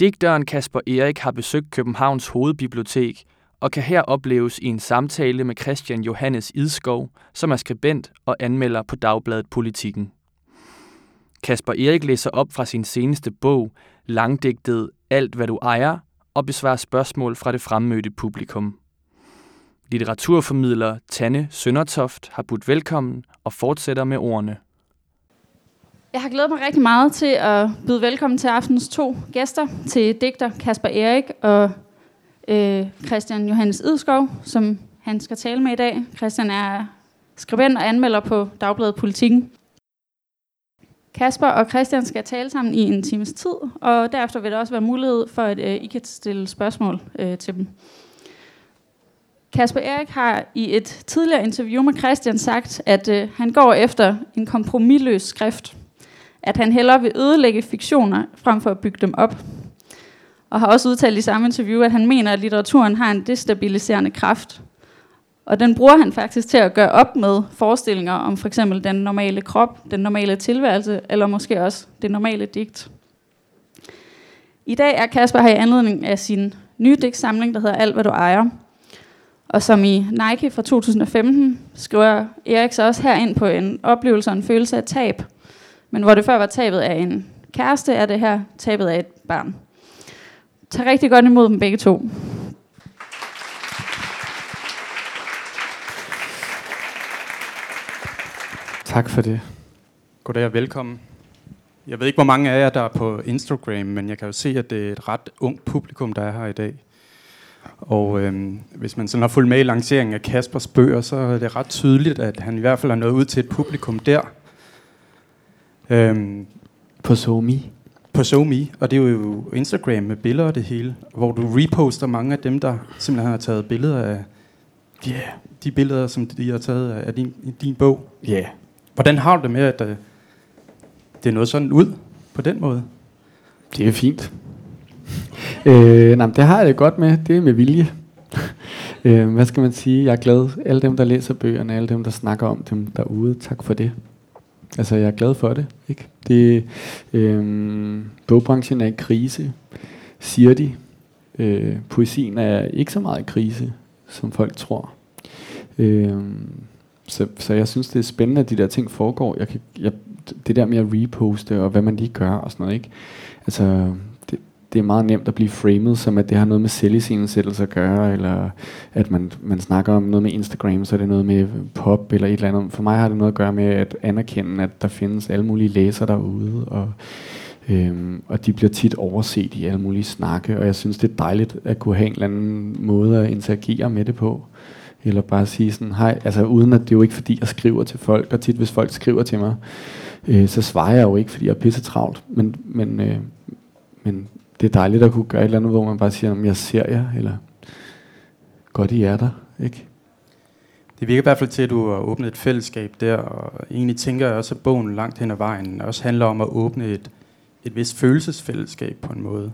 Digteren Kasper Erik har besøgt Københavns Hovedbibliotek og kan her opleves i en samtale med Christian Johannes Idskov, som er skribent og anmelder på Dagbladet Politiken. Kasper Erik læser op fra sin seneste bog, langdigtet Alt hvad du ejer, og besvarer spørgsmål fra det fremmødte publikum. Litteraturformidler Tanne Søndertoft har budt velkommen og fortsætter med ordene. Jeg har glædet mig rigtig meget til at byde velkommen til aftens to gæster, til digter Kasper Erik og øh, Christian Johannes Idskov, som han skal tale med i dag. Christian er skribent og anmelder på Dagbladet Politikken. Kasper og Christian skal tale sammen i en times tid, og derefter vil der også være mulighed for, at øh, I kan stille spørgsmål øh, til dem. Kasper Erik har i et tidligere interview med Christian sagt, at øh, han går efter en kompromilløs skrift. At han hellere vil ødelægge fiktioner, frem for at bygge dem op. Og har også udtalt i samme interview, at han mener, at litteraturen har en destabiliserende kraft. Og den bruger han faktisk til at gøre op med forestillinger om for eksempel den normale krop, den normale tilværelse, eller måske også det normale digt. I dag er Kasper her i anledning af sin nye digtsamling, der hedder Alt, hvad du ejer. Og som i Nike fra 2015 skriver Erik så også herind på en oplevelse og en følelse af tab. Men hvor det før var tabet af en kæreste, er det her tabet af et barn. Tag rigtig godt imod dem begge to. Tak for det. Goddag og velkommen. Jeg ved ikke, hvor mange af jer, der er på Instagram, men jeg kan jo se, at det er et ret ungt publikum, der er her i dag. Og øhm, hvis man sådan har fulgt med i lanceringen af Kaspers bøger, så er det ret tydeligt, at han i hvert fald har nået ud til et publikum der. Øhm, på SoMe. På SoMe, og det er jo Instagram med billeder og det hele, hvor du reposter mange af dem, der simpelthen har taget billeder af yeah. de billeder, som de har taget af din, din bog. Ja. Yeah. Hvordan har du det med, at uh, det er noget sådan ud på den måde? Det er fint. øh, nej, det har jeg det godt med. Det er med vilje. øh, hvad skal man sige? Jeg er glad. Alle dem, der læser bøgerne, alle dem, der snakker om dem derude, tak for det. Altså, jeg er glad for det. Ikke? det øh, bogbranchen er i krise, siger de. Øh, poesien er ikke så meget i krise, som folk tror. Øh, så, så jeg synes, det er spændende, at de der ting foregår. Jeg kan, jeg, det der med at reposte, og hvad man lige gør og sådan noget, ikke? Altså, det, er meget nemt at blive framed, som at det har noget med selviscenesættelse at gøre, eller at man, man snakker om noget med Instagram, så er det noget med pop, eller et eller andet. For mig har det noget at gøre med at anerkende, at der findes alle mulige læsere derude, og Øhm, og de bliver tit overset i alle mulige snakke, og jeg synes, det er dejligt at kunne have en eller anden måde at interagere med det på. Eller bare sige sådan, hej, altså uden at det er jo ikke fordi, jeg skriver til folk, og tit hvis folk skriver til mig, øh, så svarer jeg jo ikke, fordi jeg er pisse travlt. Men, men, øh, men det er dejligt at kunne gøre et eller andet, hvor man bare siger, om jeg ser jer, eller godt I er der, ikke? Det virker i hvert fald til, at du har åbnet et fællesskab der, og egentlig tænker jeg også, at bogen langt hen ad vejen også handler om at åbne et, et vist følelsesfællesskab på en måde.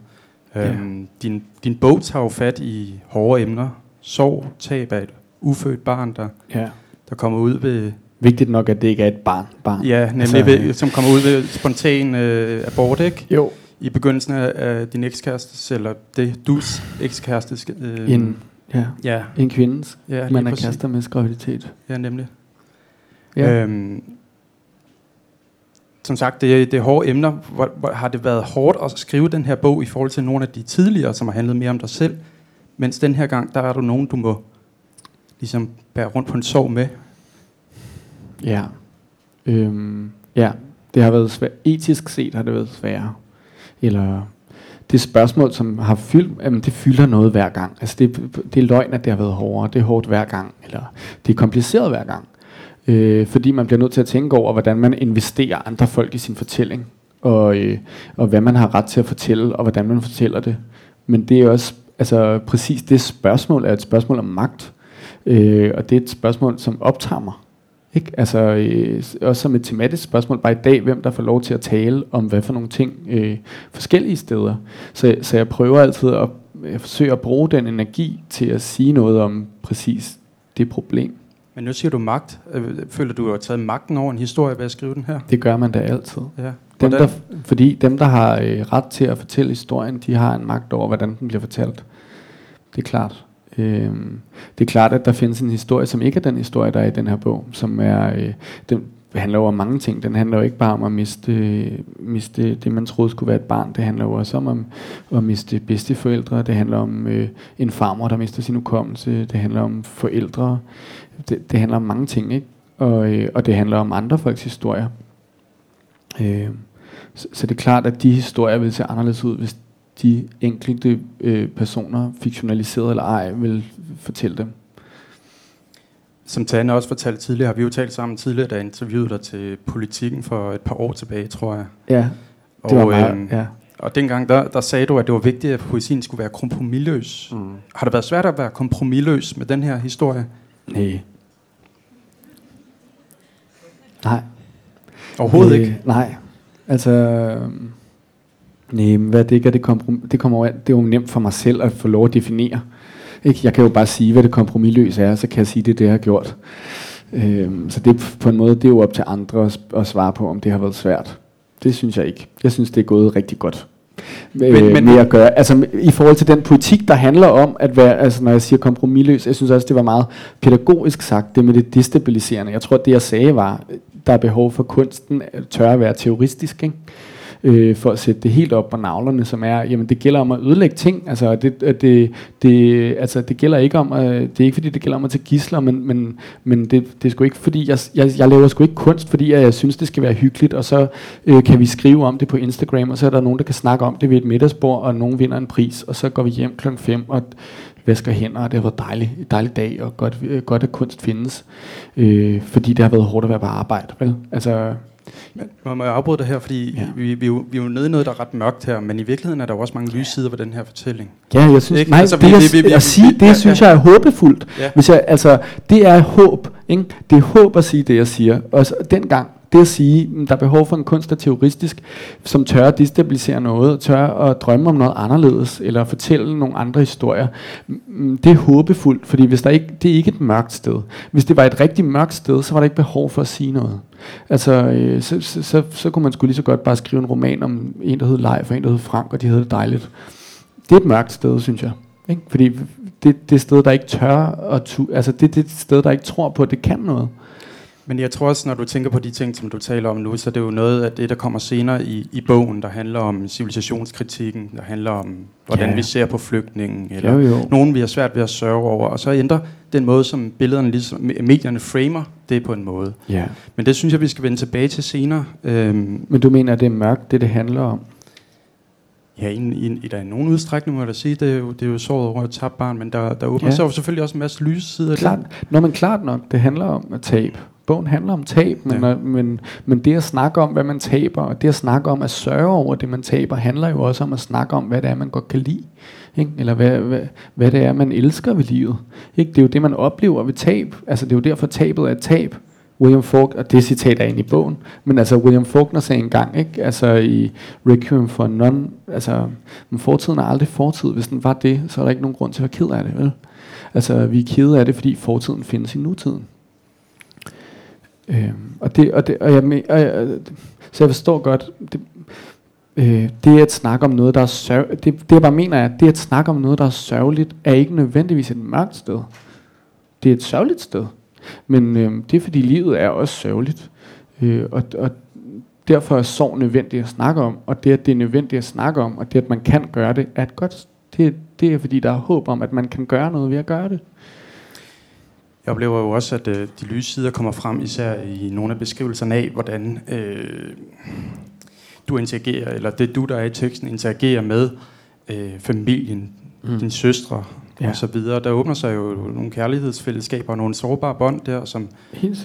Ja. Øhm, din, din bog tager jo fat i hårde emner, sorg, tab af et ufødt barn, der, ja. der kommer ud ved... Vigtigt nok, at det ikke er et barn. barn. Ja, nemlig altså, ved, som kommer ud ved spontan øh, abort, ikke? Jo. I begyndelsen af, af din ekskæreste, eller det dus ekskæreste. Øh, en, ja. ja. En kvindes. Ja, man er kærester med graviditet. Ja, nemlig. Ja. Øhm, som sagt, det, det er hårde emner. Hvor, hvor, har det været hårdt at skrive den her bog i forhold til nogle af de tidligere, som har handlet mere om dig selv? Mens den her gang, der er du nogen, du må ligesom bære rundt på en sorg med? Ja. Øhm, ja, det har været svært. Etisk set har det været sværere. Eller det spørgsmål, som har fyldt, jamen det fylder noget hver gang. Altså det, det er løgn, at det har været hårdere. Det er hårdt hver gang. Eller det er kompliceret hver gang. Øh, fordi man bliver nødt til at tænke over, hvordan man investerer andre folk i sin fortælling. Og, øh, og hvad man har ret til at fortælle, og hvordan man fortæller det. Men det er også, altså præcis det spørgsmål er et spørgsmål om magt. Øh, og det er et spørgsmål, som optager mig. Ikke? Altså, øh, også som et tematisk spørgsmål, bare i dag, hvem der får lov til at tale om hvad for nogle ting øh, forskellige steder. Så, så jeg prøver altid at jeg forsøger at bruge den energi til at sige noget om præcis det problem. Men nu siger du magt. Øh, føler du, at du har taget magten over en historie ved at skrive den her? Det gør man da altid. Ja. Dem, Hvordan? der, fordi dem, der har øh, ret til at fortælle historien, de har en magt over, hvordan den bliver fortalt. Det er klart. Øh, det er klart, at der findes en historie, som ikke er den historie, der er i den her bog, som er, øh, den handler jo om mange ting. Den handler jo ikke bare om at miste, øh, miste det, man troede skulle være et barn. Det handler jo også om at, at miste bedsteforældre. Det handler om øh, en farmor, der mister sin hukommelse. Det handler om forældre. Det, det handler om mange ting, ikke? Og, øh, og det handler om andre folks historier. Øh, så, så det er klart, at de historier vil se anderledes ud, hvis de enkelte øh, personer, fiktionaliseret eller ej, vil fortælle dem. Som Tanne også fortalte tidligere, har vi jo talt sammen tidligere, da jeg interviewede dig til politikken for et par år tilbage, tror jeg. Ja, det var Og, meget, øhm, ja. og dengang, der, der sagde du, at det var vigtigt, at poesien skulle være kompromilløs. Mm. Har det været svært at være kompromilløs med den her historie? Nej. Nej. Overhovedet Øh, ikke. Nej. Altså, øhm, nej, hvad det ikke er, det, komprom- det, kommer det er jo nemt for mig selv at få lov at definere. Ikke? Jeg kan jo bare sige, hvad det kompromisløs er, så kan jeg sige, det er det, jeg har gjort. Øhm, så det på en måde, det er jo op til andre at, at svare på, om det har været svært. Det synes jeg ikke. Jeg synes, det er gået rigtig godt. Men, øh, men- med at gøre. Altså i forhold til den politik, der handler om at være, altså når jeg siger kompromisløs, jeg synes også, det var meget pædagogisk sagt, det med det destabiliserende. Jeg tror, det jeg sagde var, der er behov for kunsten at tør at være teoristisk, ikke? Øh, for at sætte det helt op på navlerne, som er, jamen det gælder om at ødelægge ting, altså det, det, det, altså det gælder ikke om, at, det er ikke fordi det gælder om at tage gisler, men, men, men det, det er sgu ikke fordi, jeg, jeg, jeg laver sgu ikke kunst, fordi jeg, jeg synes det skal være hyggeligt, og så øh, kan vi skrive om det på Instagram, og så er der nogen, der kan snakke om det ved et middagsbord, og nogen vinder en pris, og så går vi hjem klokken 5 og vasker hænder, og det har været dejlig, dejlig dag, og godt, øh, godt at kunst findes, øh, fordi det har været hårdt at være på arbejde, vel? Altså, men, må jeg afbryde dig her, fordi Ja. vi, vi, er jo- vi er jo nede i noget, der er ret mørkt her, men i virkeligheden er der jo også mange lyse sider ved den her fortælling. Ja, jeg synes, Ikke? nej, Altså, vi- det, jeg, vi- vi- at sige, det ja, synes ja. jeg er håbefuldt. Ja. Hvis jeg, altså, det er håb, ikke? Det er håb at sige det, jeg siger. Og så, dengang, det at sige, der er behov for en kunst, der er terroristisk, som tør at destabilisere noget, tør at drømme om noget anderledes, eller fortælle nogle andre historier, det er håbefuldt, fordi hvis der ikke, det er ikke et mørkt sted. Hvis det var et rigtig mørkt sted, så var der ikke behov for at sige noget. Altså, øh, så, så, så, så kunne man skulle lige så godt bare skrive en roman om en, der hed Leif, og en, der hed Frank, og de havde det dejligt. Det er et mørkt sted, synes jeg. Ikke? Fordi det, det sted, der ikke tør at tu, altså det, det sted, der ikke tror på, at det kan noget. Men jeg tror også, når du tænker på de ting, som du taler om nu, så er det jo noget af det, der kommer senere i, i bogen, der handler om civilisationskritikken, der handler om, hvordan Ja. vi ser på flygtningen, eller Jo, jo. nogen, vi har svært ved at sørge over, og så ændrer den måde, som billederne, ligesom, medierne framer det på en måde. Ja. Men det synes jeg, vi skal vende tilbage til senere. Øhm, Men du mener, at det er mørkt, det det handler om? ja, i, i, i, der er nogen udstrækning, må jeg da sige, det er jo, det er jo såret over et tabt barn, men der, der åbner Ja. sig jo selvfølgelig også en masse lyse sider. Klart. Nå, men klart nok, det handler om at tabe. Bogen handler om tab, men, Ja. men, men det at snakke om, hvad man taber, og det at snakke om at sørge over det, man taber, handler jo også om at snakke om, hvad det er, man godt kan lide. Ikke? Eller hvad, hvad, hvad det er, man elsker ved livet. Ikke? Det er jo det, man oplever ved tab. Altså, det er jo derfor, tabet er et tab. William Faulkner, og det citat er inde i bogen, men altså William Faulkner sagde engang, ikke? altså i Requiem for Non, altså men fortiden er aldrig fortid. Hvis den var det, så er der ikke nogen grund til at være ked af det, vel? Altså vi er kede af det, fordi fortiden findes i nutiden. Øh, og det, og det, og jeg, men- og jeg, så jeg forstår godt, det, øh, det at snakke om noget, der er sørg, det, det jeg bare mener er, at det at snakke om noget, der er sørgeligt, er ikke nødvendigvis et mørkt sted. Det er et sørgeligt sted. Men øh, det er fordi livet er også sørgeligt. Øh, og, og derfor er sorg nødvendigt at snakke om. Og det at det er nødvendigt at snakke om, og det at man kan gøre det, er et godt det, det er fordi der er håb om, at man kan gøre noget ved at gøre det. Jeg oplever jo også, at øh, de lyse sider kommer frem, især i nogle af beskrivelserne af, hvordan øh, du interagerer, eller det du, der er i teksten, interagerer med øh, familien, mm. dine søstre Ja. og så videre. Der åbner sig jo nogle kærlighedsfællesskaber og nogle sårbare bånd der, som,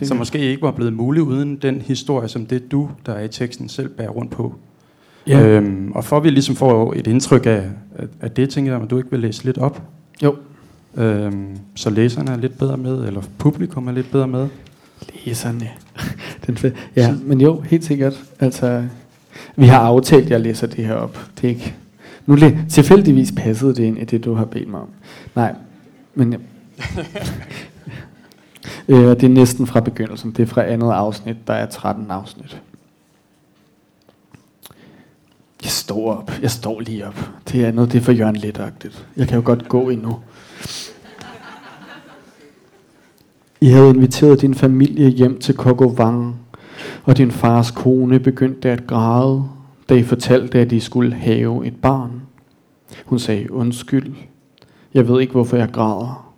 som måske ikke var blevet mulige uden den historie, som det du, der er i teksten, selv bærer rundt på. Ja. Øhm, og for at vi ligesom får et indtryk af, af, af det, tænker jeg, at du ikke vil læse lidt op. Jo. Øhm, så læserne er lidt bedre med, eller publikum er lidt bedre med. Læserne. Den fed. Ja, men jo, helt sikkert. Altså, vi har aftalt, at jeg læser det her op. Det er ikke... Nu læ- tilfældigvis passede det ind i det, du har bedt mig om. Nej, men... Ja. øh, det er næsten fra begyndelsen. Det er fra andet afsnit. Der er 13 afsnit. Jeg står op. Jeg står lige op. Det er noget, det er for Jørgen letagtigt. Jeg kan jo godt gå endnu. I havde inviteret din familie hjem til Kokovang, og din fars kone begyndte at græde, da I fortalte, at I skulle have et barn. Hun sagde, undskyld, jeg ved ikke, hvorfor jeg græder.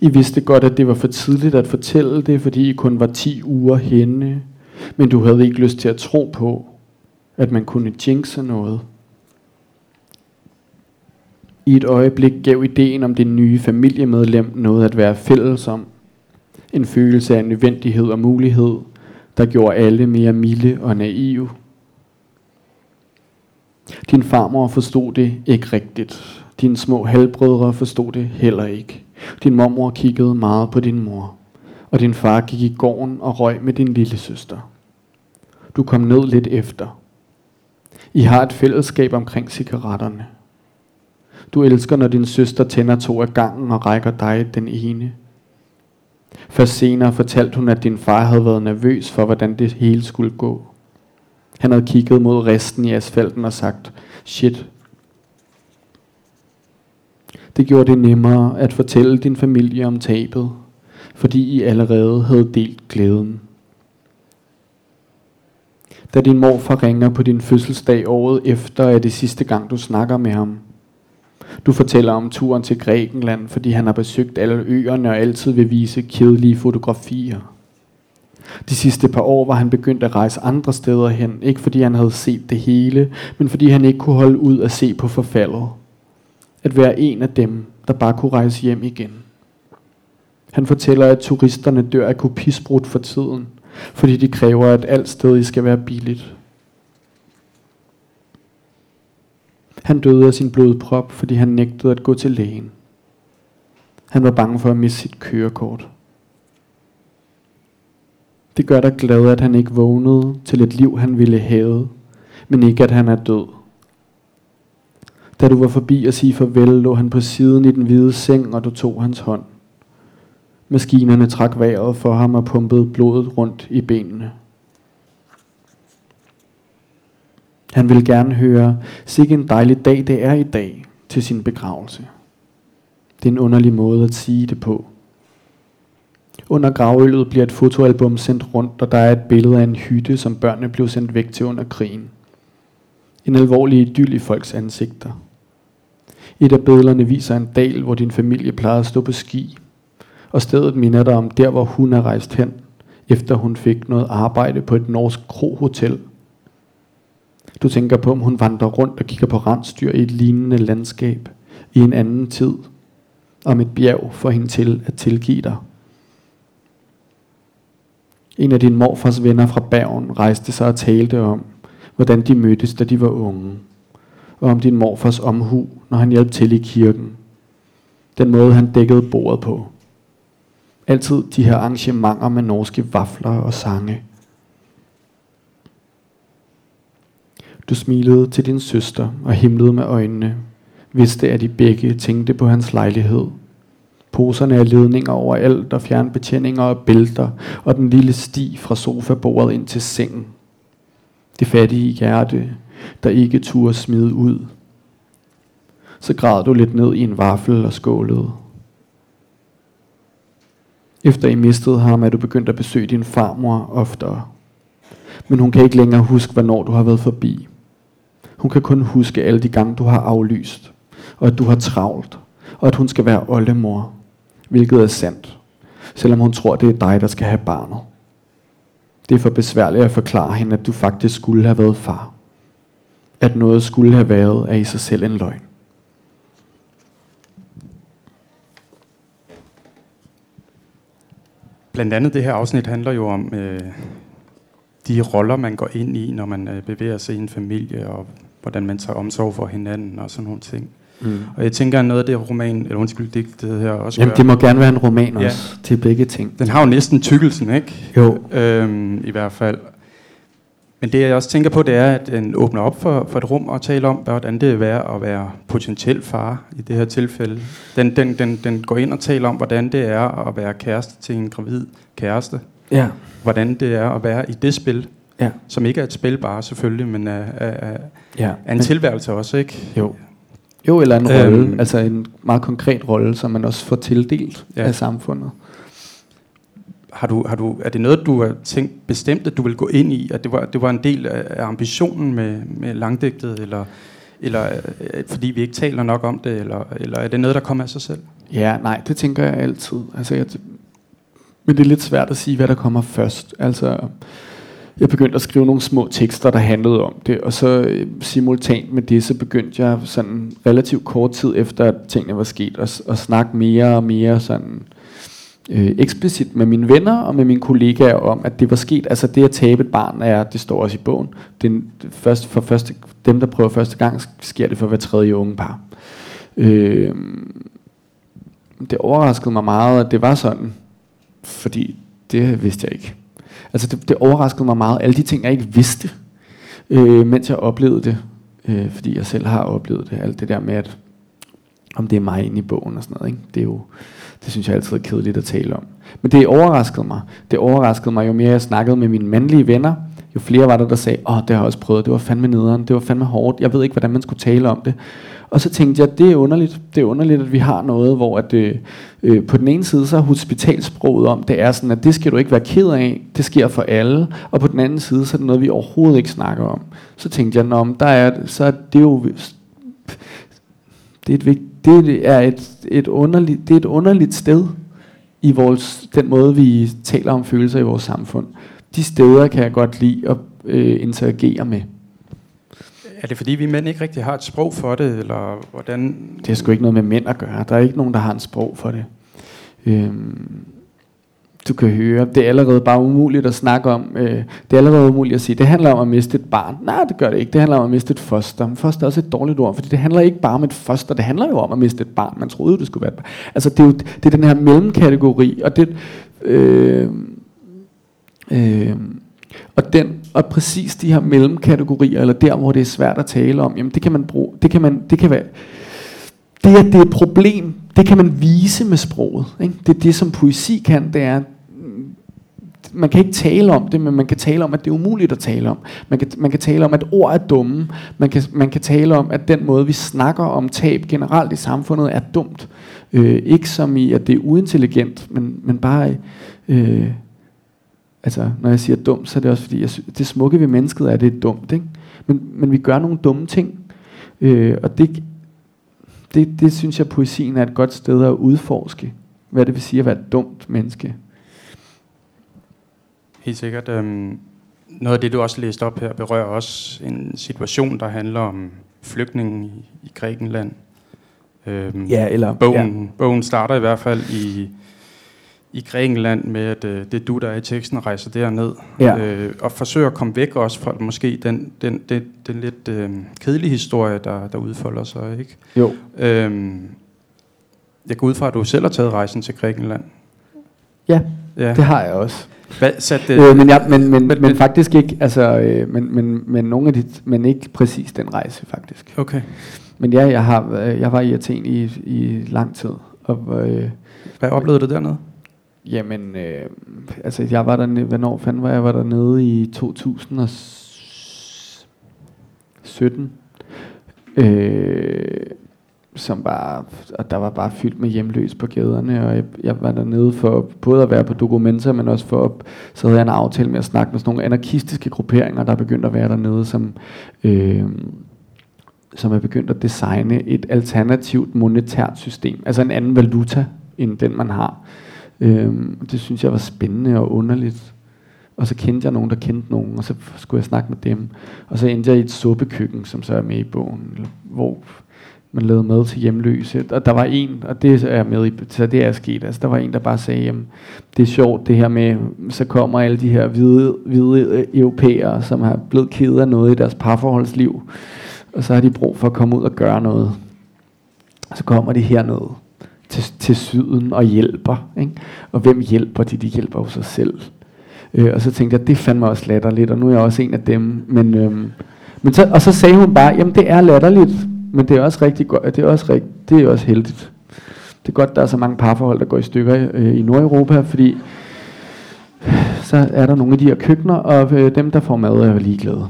I vidste godt, at det var for tidligt at fortælle det, fordi I kun var 10 uger henne, men du havde ikke lyst til at tro på, at man kunne jinxe noget. I et øjeblik gav ideen om det nye familiemedlem noget at være fælles om. En følelse af nødvendighed og mulighed, der gjorde alle mere milde og naive. Din farmor forstod det ikke rigtigt. Dine små halvbrødre forstod det heller ikke. Din mormor kiggede meget på din mor. Og din far gik i gården og røg med din lille søster. Du kom ned lidt efter. I har et fællesskab omkring cigaretterne. Du elsker, når din søster tænder to af gangen og rækker dig den ene. Først senere fortalte hun, at din far havde været nervøs for, hvordan det hele skulle gå. Han havde kigget mod resten i asfalten og sagt, shit. Det gjorde det nemmere at fortælle din familie om tabet, fordi I allerede havde delt glæden. Da din morfar ringer på din fødselsdag året efter, er det sidste gang, du snakker med ham. Du fortæller om turen til Grækenland, fordi han har besøgt alle øerne og altid vil vise kedelige fotografier. De sidste par år var han begyndt at rejse andre steder hen, ikke fordi han havde set det hele, men fordi han ikke kunne holde ud at se på forfaldet. At være en af dem, der bare kunne rejse hjem igen. Han fortæller, at turisterne dør af kopisbrud for tiden, fordi de kræver, at alt sted skal være billigt. Han døde af sin blodprop, fordi han nægtede at gå til lægen. Han var bange for at miste sit kørekort. Det gør dig glad, at han ikke vågnede til et liv, han ville have, men ikke at han er død. Da du var forbi at sige farvel, lå han på siden i den hvide seng, og du tog hans hånd. Maskinerne trak vejret for ham og pumpede blodet rundt i benene. Han vil gerne høre, sikke en dejlig dag det er i dag til sin begravelse. Det er en underlig måde at sige det på. Under gravøllet bliver et fotoalbum sendt rundt, og der er et billede af en hytte, som børnene blev sendt væk til under krigen. En alvorlig idyll i folks ansigter. Et af billederne viser en dal, hvor din familie plejede at stå på ski, og stedet minder dig om der, hvor hun er rejst hen, efter hun fik noget arbejde på et norsk krohotel. Du tænker på, om hun vandrer rundt og kigger på rensdyr i et lignende landskab i en anden tid, om et bjerg får hende til at tilgive dig. En af din morfars venner fra Bergen rejste sig og talte om, hvordan de mødtes, da de var unge, og om din morfars omhu, når han hjalp til i kirken. Den måde, han dækkede bordet på. Altid de her arrangementer med norske vafler og sange. Du smilede til din søster og himlede med øjnene, vidste at de begge tænkte på hans lejlighed. Poserne af ledninger overalt og fjernbetjeninger og bælter og den lille sti fra sofabordet ind til sengen. Det fattige hjerte, der ikke turde smide ud. Så græd du lidt ned i en vaffel og skålede. Efter I mistede ham, er du begyndt at besøge din farmor oftere. Men hun kan ikke længere huske, hvornår du har været forbi. Hun kan kun huske alle de gange, du har aflyst, og at du har travlt, og at hun skal være oldemor, hvilket er sandt, selvom hun tror, det er dig, der skal have barnet. Det er for besværligt at forklare hende, at du faktisk skulle have været far. At noget skulle have været, er i sig selv en løgn. Blandt andet det her afsnit handler jo om øh, de roller, man går ind i, når man øh, bevæger sig i en familie, og hvordan man tager omsorg for hinanden og sådan nogle ting. Mm. Og jeg tænker, at noget af det roman, eller undskyld, digtet her også Jamen, gør, det må gerne være en roman ja. også, til begge ting. Den har jo næsten tykkelsen, ikke? Jo. Øhm, I hvert fald. Men det jeg også tænker på, det er, at den åbner op for, for et rum og taler om, hvordan det er at være potentiel far i det her tilfælde. Den, den, den, den går ind og taler om, hvordan det er at være kæreste til en gravid kæreste. Ja. Hvordan det er at være i det spil. Ja. som ikke er et spil bare selvfølgelig, men er, er, ja. er en men, tilværelse også, ikke? Jo. Jo, eller en øhm, rolle, altså en meget konkret rolle, som man også får tildelt ja. af samfundet. Har du, har du, er det noget, du har tænkt bestemt, at du vil gå ind i, at det var, det var en del af ambitionen med, med langdigtet, eller, eller øh, fordi vi ikke taler nok om det, eller, eller er det noget, der kommer af sig selv? Ja, nej, det tænker jeg altid. Altså, jeg, men det er lidt svært at sige, hvad der kommer først. Altså, jeg begyndte at skrive nogle små tekster, der handlede om det, og så øh, simultant med det, så begyndte jeg sådan relativt kort tid efter, at tingene var sket, at, at snakke mere og mere sådan øh, eksplicit med mine venner og med mine kollegaer om, at det var sket. Altså det at tabe et barn er, det står også i bogen, det, først, for første, dem der prøver første gang, sker det for hver tredje unge par. Øh, det overraskede mig meget, at det var sådan, fordi det vidste jeg ikke. Altså det, det overraskede mig meget, alle de ting, jeg ikke vidste, øh, mens jeg oplevede det. Øh, fordi jeg selv har oplevet det, alt det der med, at om det er mig inde i bogen og sådan noget. Ikke? Det, er jo, det synes jeg altid er kedeligt at tale om. Men det overraskede mig. Det overraskede mig, jo mere jeg snakkede med mine mandlige venner, jo flere var der, der sagde, åh, det har jeg også prøvet, det var fandme nederen, det var fandme hårdt, jeg ved ikke, hvordan man skulle tale om det. Og så tænkte jeg, det er underligt, det er underligt, at vi har noget, hvor at, øh, øh, på den ene side, så er hospitalsproget om, det er sådan, at det skal du ikke være ked af, det sker for alle, og på den anden side, så er det noget, vi overhovedet ikke snakker om. Så tænkte jeg, om der er, så er det jo, det er et, det er et, et, underligt, det er et underligt sted i vores, den måde, vi taler om følelser i vores samfund. De steder kan jeg godt lide at øh, interagere med. Er det fordi, vi mænd ikke rigtig har et sprog for det, eller hvordan? Det er sgu ikke noget med mænd at gøre. Der er ikke nogen, der har en sprog for det. Øhm, du kan høre, det er allerede bare umuligt at snakke om. Øh, det er allerede umuligt at sige, det handler om at miste et barn. Nej, det gør det ikke. Det handler om at miste et foster. Men foster er også et dårligt ord, fordi det handler ikke bare om et foster. Det handler jo om at miste et barn. Man troede, det skulle være et barn. Altså, det er jo det er den her mellemkategori, og det... Øh, øh, og, den, og præcis de her mellemkategorier, eller der, hvor det er svært at tale om, jamen det kan man bruge, det kan man, det kan være, det at det er et problem, det kan man vise med sproget. Ikke? Det er det, som poesi kan, det er, mm, man kan ikke tale om det, men man kan tale om, at det er umuligt at tale om. Man kan, man kan tale om, at ord er dumme. Man kan, man kan tale om, at den måde, vi snakker om tab generelt i samfundet, er dumt. Øh, ikke som i, at det er uintelligent, men, men bare... Øh, altså, når jeg siger dumt, så er det også fordi, jeg det smukke ved mennesket er, at det er dumt. Ikke? Men, men vi gør nogle dumme ting. Øh, og det, det, det synes jeg, poesien er et godt sted at udforske. Hvad det vil sige at være et dumt menneske. Helt sikkert. Øhm, noget af det, du også læste op her, berører også en situation, der handler om flygtningen i, i Grækenland. Øhm, ja, eller... Bogen, ja. bogen starter i hvert fald i i Grækenland med, at øh, det er du, der er i teksten, rejser derned. Ja. Øh, og forsøger at komme væk også fra måske den, den, den, den lidt øh, kedelige historie, der, der udfolder sig. Ikke? Jo. Øhm, jeg går ud fra, at du selv har taget rejsen til Grækenland. Ja, ja. det har jeg også. Hvad, sat det, øh, men, jeg, men, men, men, men faktisk ikke, altså, øh, men, men, men, nogle af de, men ikke præcis den rejse faktisk. Okay. Men ja, jeg, har, jeg var i Athen i, i lang tid. Og, øh, Hvad oplevede du dernede? Jamen, øh, altså jeg var der, hvornår fanden var jeg, var der nede i 2017. Øh, som var, og der var bare fyldt med hjemløs på gaderne, og jeg, jeg var dernede for både at være på dokumenter, men også for, at, så havde jeg en aftale med at snakke med sådan nogle anarkistiske grupperinger, der begyndte at være dernede, som, øh, som er begyndt at designe et alternativt monetært system, altså en anden valuta, end den man har. Øhm, det synes jeg var spændende og underligt. Og så kendte jeg nogen, der kendte nogen, og så skulle jeg snakke med dem. Og så endte jeg i et suppekøkken, som så er med i bogen, hvor man lavede mad til hjemløse. Og der var en, og det er med i, så det er sket. Altså, der var en, der bare sagde, jamen, det er sjovt det her med, så kommer alle de her hvide, hvide øh, europæere, som har blevet ked af noget i deres parforholdsliv. Og så har de brug for at komme ud og gøre noget. Og så kommer de hernede til, til syden og hjælper. Ikke? Og hvem hjælper de? De hjælper jo sig selv. Øh, og så tænkte jeg, det fandt mig også latterligt, og nu er jeg også en af dem. Men, øhm, men så, og så sagde hun bare, jamen det er latterligt, men det er også rigtig godt, det er også, rigt, det er også heldigt. Det er godt, der er så mange parforhold, der går i stykker øh, i Nordeuropa, fordi så er der nogle af de her køkkener, og øh, dem, der får mad, er jo ligeglade.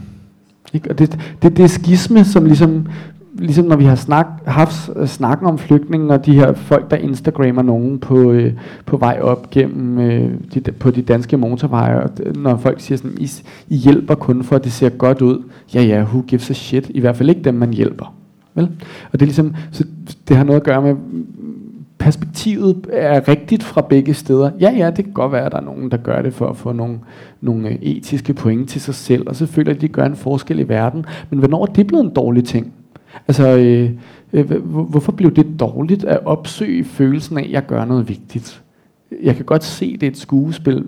Ikke? Og det, det, det er skisme, som ligesom, ligesom når vi har snak, haft øh, snakken om flygtninge og de her folk, der instagrammer nogen på, øh, på vej op gennem øh, de, på de danske motorveje, og når folk siger sådan, I, I hjælper kun for, at det ser godt ud. Ja, ja, who gives a shit? I hvert fald ikke dem, man hjælper. Vel? Og det er ligesom, så det har noget at gøre med, perspektivet er rigtigt fra begge steder. Ja, ja, det kan godt være, at der er nogen, der gør det for at få nogle, nogle øh, etiske point til sig selv, og så føler at de gør en forskel i verden. Men hvornår er det blevet en dårlig ting? Altså, øh, øh, hvorfor blev det dårligt at opsøge følelsen af, at jeg gør noget vigtigt? Jeg kan godt se, det er et skuespil,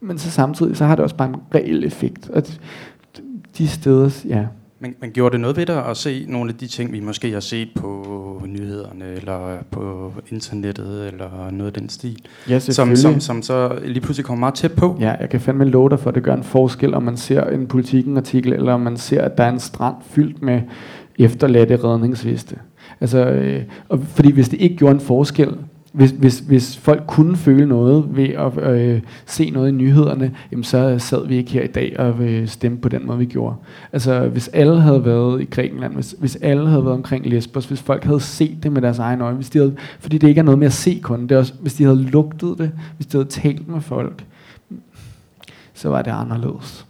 men så samtidig så har det også bare en reel effekt. Og de steder, ja, men, men gjorde det noget ved dig at se nogle af de ting, vi måske har set på nyhederne, eller på internettet, eller noget af den stil? Ja, som, som, som så lige pludselig kommer meget tæt på? Ja, jeg kan fandme love dig for, at det gør en forskel, om man ser en politikken-artikel, eller om man ser, at der er en strand fyldt med efterladte redningsveste. Altså, øh, og fordi hvis det ikke gjorde en forskel, hvis, hvis, hvis folk kunne føle noget ved at øh, se noget i nyhederne, jamen så sad vi ikke her i dag og øh, stemte på den måde, vi gjorde. Altså hvis alle havde været i Grækenland, hvis, hvis alle havde været omkring Lesbos, hvis folk havde set det med deres egne øjne, hvis de havde, fordi det ikke er noget med at se kun, det er også, hvis de havde lugtet det, hvis de havde talt med folk, så var det anderledes.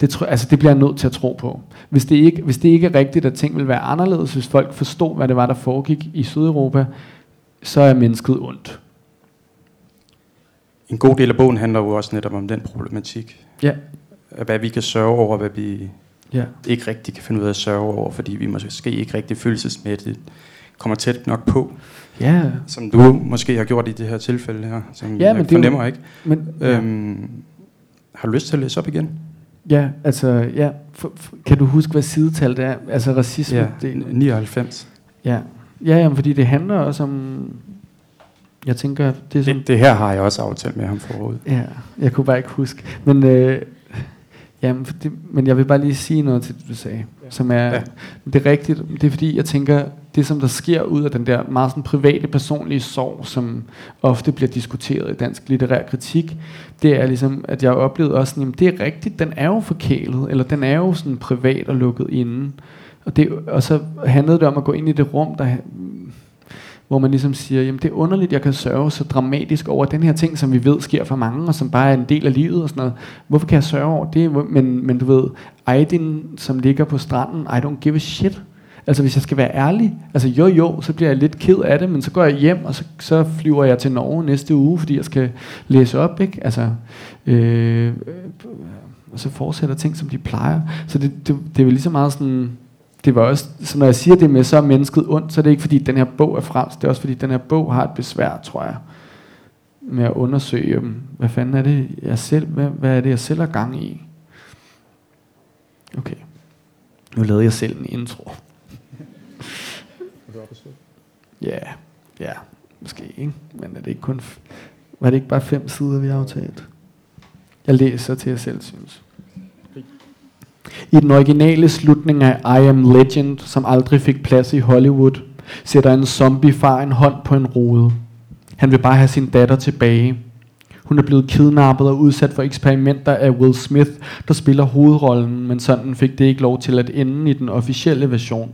Det, tror, altså det bliver jeg nødt til at tro på. Hvis det, ikke, hvis det ikke er rigtigt, at ting vil være anderledes, hvis folk forstod, hvad det var, der foregik i Sydeuropa, så er mennesket ondt. En god del af bogen handler jo også netop om den problematik. Ja. Hvad vi kan sørge over, hvad vi ja. ikke rigtig kan finde ud af at sørge over, fordi vi måske ikke rigtig følelsesmæssigt kommer tæt nok på. Ja. Som du måske har gjort i det her tilfælde her, som ja, jeg fornemmer jo, ikke. Men, ja. øhm, har du lyst til at læse op igen? Ja, altså, ja. For, for, kan du huske, hvad sidetal det er? Altså racisme? Ja, det, 99. Ja, Ja, jamen, fordi det handler også om... Jeg tænker, det er sådan, det, det her har jeg også aftalt med ham forud. Ja, jeg kunne bare ikke huske. Men, øh, jamen, det, men jeg vil bare lige sige noget til det, du sagde. Ja. Som er, ja. det er rigtigt. Det er fordi, jeg tænker, det som der sker ud af den der meget sådan private, personlige sorg, som ofte bliver diskuteret i dansk litterær kritik, det er ligesom, at jeg har oplevet også, at det er rigtigt, den er jo forkælet, eller den er jo sådan privat og lukket inde. Og, det, og så handlede det om at gå ind i det rum, der, hvor man ligesom siger, jamen det er underligt, jeg kan sørge så dramatisk over den her ting, som vi ved sker for mange, og som bare er en del af livet og sådan noget. Hvorfor kan jeg sørge over det? Men, men du ved, Aydin, som ligger på stranden, I don't give a shit. Altså hvis jeg skal være ærlig, altså jo jo, så bliver jeg lidt ked af det, men så går jeg hjem, og så, så flyver jeg til Norge næste uge, fordi jeg skal læse op, ikke? Altså, øh, øh og så fortsætter ting, som de plejer. Så det, det, det er jo lige så meget sådan, det var også, så når jeg siger det med, så er mennesket ondt, så er det ikke fordi, den her bog er fransk, det er også fordi, den her bog har et besvær, tror jeg, med at undersøge, hvad fanden er det, jeg selv, hvad, hvad er det, jeg selv har gang i? Okay. Nu lavede jeg selv en intro. Ja, ja, måske ikke, men er det ikke kun, var det ikke bare fem sider, vi har aftalt? Jeg læser til, jeg selv synes. I den originale slutning af I Am Legend, som aldrig fik plads i Hollywood, sætter en zombiefar en hånd på en rode. Han vil bare have sin datter tilbage. Hun er blevet kidnappet og udsat for eksperimenter af Will Smith, der spiller hovedrollen, men sådan fik det ikke lov til at ende i den officielle version.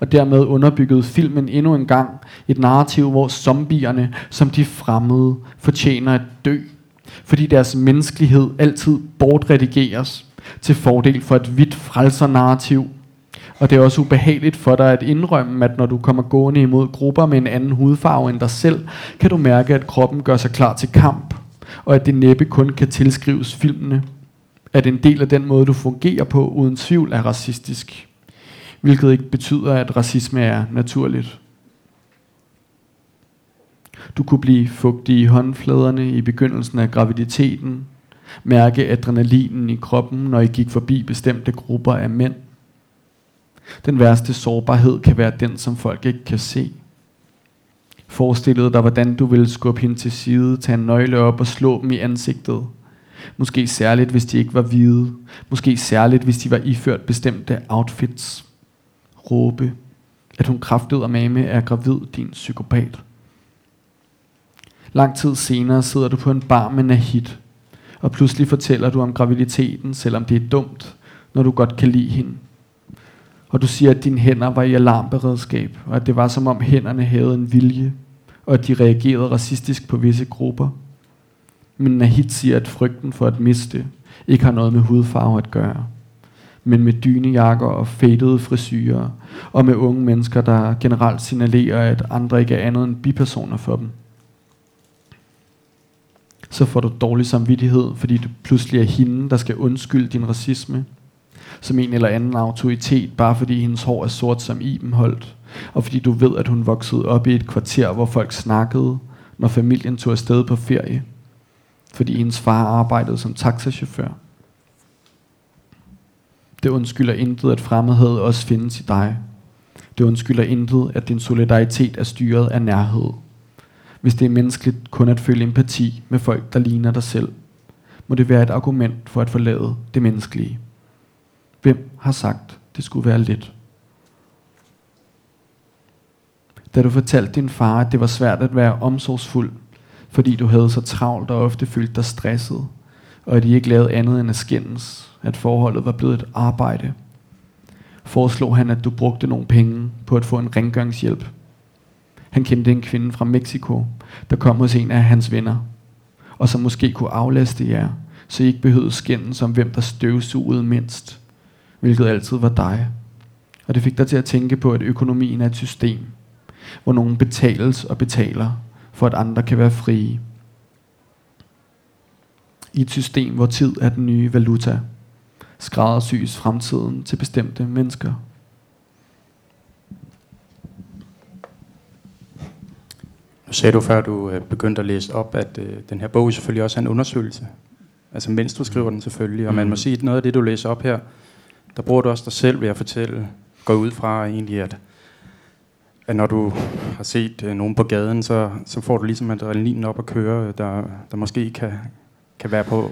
Og dermed underbyggede filmen endnu en gang et narrativ, hvor zombierne, som de fremmede, fortjener at dø. Fordi deres menneskelighed altid bortredigeres til fordel for et hvidt frelsernarrativ. Og det er også ubehageligt for dig at indrømme, at når du kommer gående imod grupper med en anden hudfarve end dig selv, kan du mærke, at kroppen gør sig klar til kamp, og at det næppe kun kan tilskrives filmene. At en del af den måde, du fungerer på, uden tvivl er racistisk. Hvilket ikke betyder, at racisme er naturligt. Du kunne blive fugtig i håndfladerne i begyndelsen af graviditeten, mærke adrenalinen i kroppen, når I gik forbi bestemte grupper af mænd. Den værste sårbarhed kan være den, som folk ikke kan se. Forestillede dig, hvordan du ville skubbe hende til side, tage en nøgle op og slå dem i ansigtet. Måske særligt, hvis de ikke var hvide. Måske særligt, hvis de var iført bestemte outfits. Råbe, at hun kraftede og mame er gravid, din psykopat. Lang tid senere sidder du på en bar med Nahid, og pludselig fortæller du om graviditeten, selvom det er dumt, når du godt kan lide hende. Og du siger, at dine hænder var i alarmberedskab, og at det var som om hænderne havde en vilje, og at de reagerede racistisk på visse grupper. Men Nahid siger, at frygten for at miste ikke har noget med hudfarve at gøre, men med dynejakker og fedtede frisyrer, og med unge mennesker, der generelt signalerer, at andre ikke er andet end bipersoner for dem. Så får du dårlig samvittighed, fordi du pludselig er hende, der skal undskylde din racisme, som en eller anden autoritet, bare fordi hendes hår er sort som Ibenholdt, og fordi du ved, at hun voksede op i et kvarter, hvor folk snakkede, når familien tog afsted på ferie, fordi hendes far arbejdede som taxachauffør. Det undskylder intet, at fremmedhed også findes i dig. Det undskylder intet, at din solidaritet er styret af nærhed. Hvis det er menneskeligt kun at føle empati med folk, der ligner dig selv, må det være et argument for at forlade det menneskelige. Hvem har sagt, det skulle være let? Da du fortalte din far, at det var svært at være omsorgsfuld, fordi du havde så travlt og ofte følte dig stresset, og at I ikke lavede andet end at skændes, at forholdet var blevet et arbejde, foreslog han, at du brugte nogle penge på at få en rengøringshjælp. Han kendte en kvinde fra Mexico, der kom hos en af hans venner, og som måske kunne aflaste jer, så I ikke behøvede skændes om, hvem der støvsugede mindst, hvilket altid var dig. Og det fik dig til at tænke på, at økonomien er et system, hvor nogen betales og betaler, for at andre kan være frie. I et system, hvor tid er den nye valuta, skræddersys fremtiden til bestemte mennesker. Nu sagde du før, du øh, begyndte at læse op, at øh, den her bog selvfølgelig også er en undersøgelse. Altså mens du skriver den selvfølgelig. Og man må mm. sige, at noget af det, du læser op her, der bruger du også dig selv ved at fortælle, går ud fra egentlig, at, at når du har set øh, nogen på gaden, så, så får du ligesom adrenalin op at køre, der, der måske kan, kan være på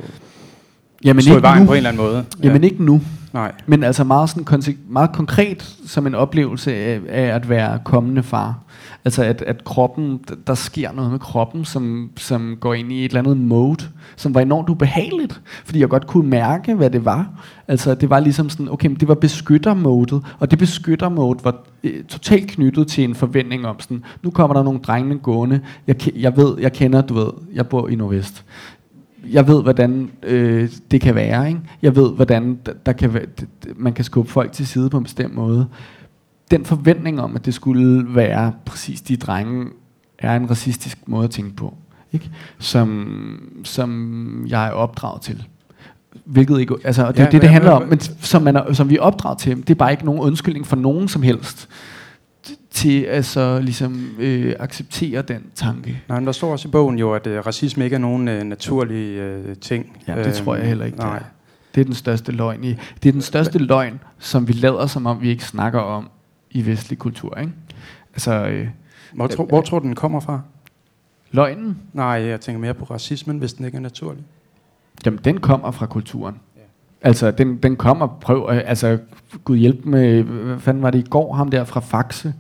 Jamen stå ikke i vejen nu. på en eller anden måde. Jamen ikke nu. Nej. Men altså meget, sådan meget konkret som en oplevelse af, af at være kommende far. Altså at, at kroppen, der sker noget med kroppen, som, som går ind i et eller andet mode, som var enormt ubehageligt, fordi jeg godt kunne mærke, hvad det var. Altså det var ligesom sådan, okay, men det var beskyttermodet, og det beskyttermode var øh, totalt knyttet til en forventning om sådan, nu kommer der nogle drenge gående, jeg, jeg ved, jeg kender, du ved, jeg bor i Nordvest, jeg ved, hvordan øh, det kan være. Ikke? Jeg ved, hvordan der, der kan være, man kan skubbe folk til side på en bestemt måde. Den forventning om, at det skulle være præcis de drenge, er en racistisk måde at tænke på. Ikke? Som, som jeg er opdraget til. Hvilket ikke, altså, det er Ja, det, det handler om, men som, man er, som vi er opdraget til. Det er bare ikke nogen undskyldning for nogen som helst til at så ligesom øh, acceptere den tanke. Nej, men der står også i bogen jo, at øh, racisme ikke er nogen øh, naturlig øh, ting. Ja, det tror jeg heller ikke, det Nej. er. Det er den største løgn. I, det er den største løgn, som vi lader, som om vi ikke snakker om i vestlig kultur. Ikke? Altså, øh, Hvor, tro, hvor tror du, den kommer fra? løgnen, Nej, jeg tænker mere på racismen, hvis den ikke er naturlig. jamen, den kommer fra kulturen. Altså, den, den kommer, prøv, øh, altså, Gud hjælp med, hvad fanden var det i går, ham der fra Faxe,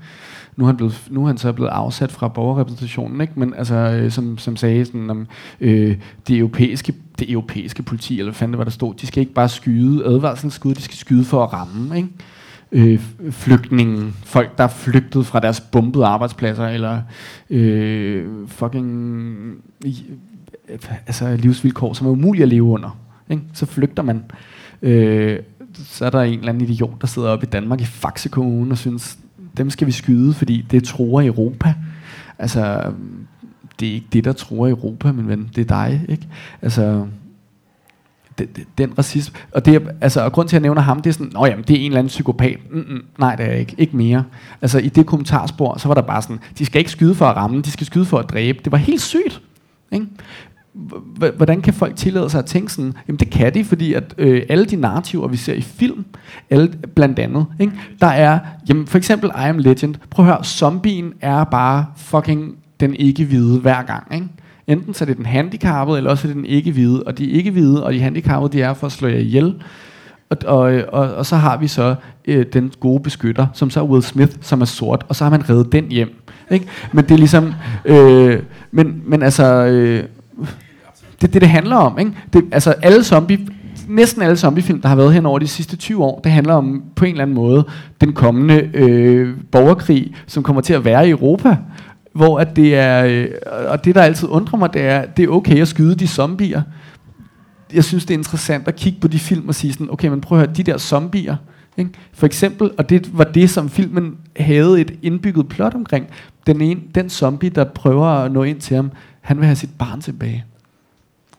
nu er han, blevet, nu er han så blevet afsat fra borgerrepræsentationen, ikke? men altså, øh, som, som sagde sådan om øh, det, europæiske, det europæiske politi, eller hvad fanden det var, der stod, de skal ikke bare skyde advarselsskud, de skal skyde for at ramme, ikke? Øh, flygtningen, folk der er flygtet fra deres bombede arbejdspladser, eller øh, fucking i- altså livsvilkår, som er umulige at leve under. Ikke? Så flygter man. Øh, så er der en eller anden idiot, der sidder oppe i Danmark i Faxe Kommune og synes, dem skal vi skyde, fordi det tror Europa. Altså, det er ikke det, der tror Europa, min ven. Det er dig, ikke? Altså, den, den racisme. Og, det, er- altså, og grund til, at jeg nævner ham, det er sådan, Nå, jamen, det er en eller anden psykopat. Mm-mm, nej, det er jeg ikke. Ikke mere. Altså, i det kommentarspor, så var der bare sådan, de skal ikke skyde for at ramme, de skal skyde for at dræbe. Det var helt sygt. Ikke? Hvordan kan folk tillade sig at tænke sådan? Jamen det kan de, fordi at øh, alle de narrativer, vi ser i film, alle, blandt andet, ikke? der er, jamen for eksempel I Am Legend, prøv at høre, zombien er bare fucking den ikke-hvide hver gang. Ikke? Enten så er det den handicappede, eller også er det den ikke-hvide, og de ikke-hvide og de handicappede, de er for at slå jer ihjel. Og, og, og, og så har vi så øh, den gode beskytter, som så er Will Smith, som er sort, og så har man reddet den hjem. Ikke? Men det er ligesom, øh, men, men altså, øh, det er det, det handler om. Ikke? Det, altså alle zombie, næsten alle zombiefilm, der har været hen over de sidste 20 år, det handler om på en eller anden måde den kommende øh, borgerkrig, som kommer til at være i Europa. Hvor at det er, øh, og det der altid undrer mig, det er, det er okay at skyde de zombier. Jeg synes, det er interessant at kigge på de film og sige sådan, okay, men prøv at høre, de der zombier, ikke? For eksempel, og det var det, som filmen havde et indbygget plot omkring, den, ene, den zombie, der prøver at nå ind til ham, han vil have sit barn tilbage.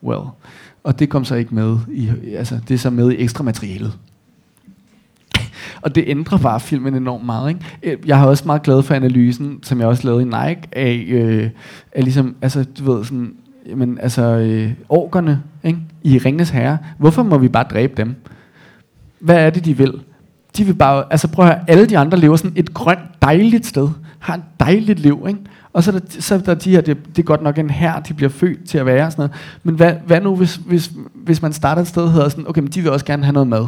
Well. Og det kom så ikke med i, altså det er så med i ekstra materialet. Og det ændrer bare filmen enormt meget. Ikke? Øh, jeg har også meget glad for analysen, som jeg også lavede i Nike, af, øh, af ligesom, altså, du ved, sådan, jamen, altså, øh, orkerne ikke? i Ringens Herre. Hvorfor må vi bare dræbe dem? Hvad er det, de vil? De vil bare, altså prøv at høre, alle de andre lever sådan et grønt, dejligt sted. Har et dejligt liv, ikke? Og så er der, så er der de her, det, det er godt nok en her, de bliver født til at være sådan noget. Men hvad, hvad nu, hvis, hvis, hvis man starter et sted og hedder sådan, okay, men de vil også gerne have noget mad.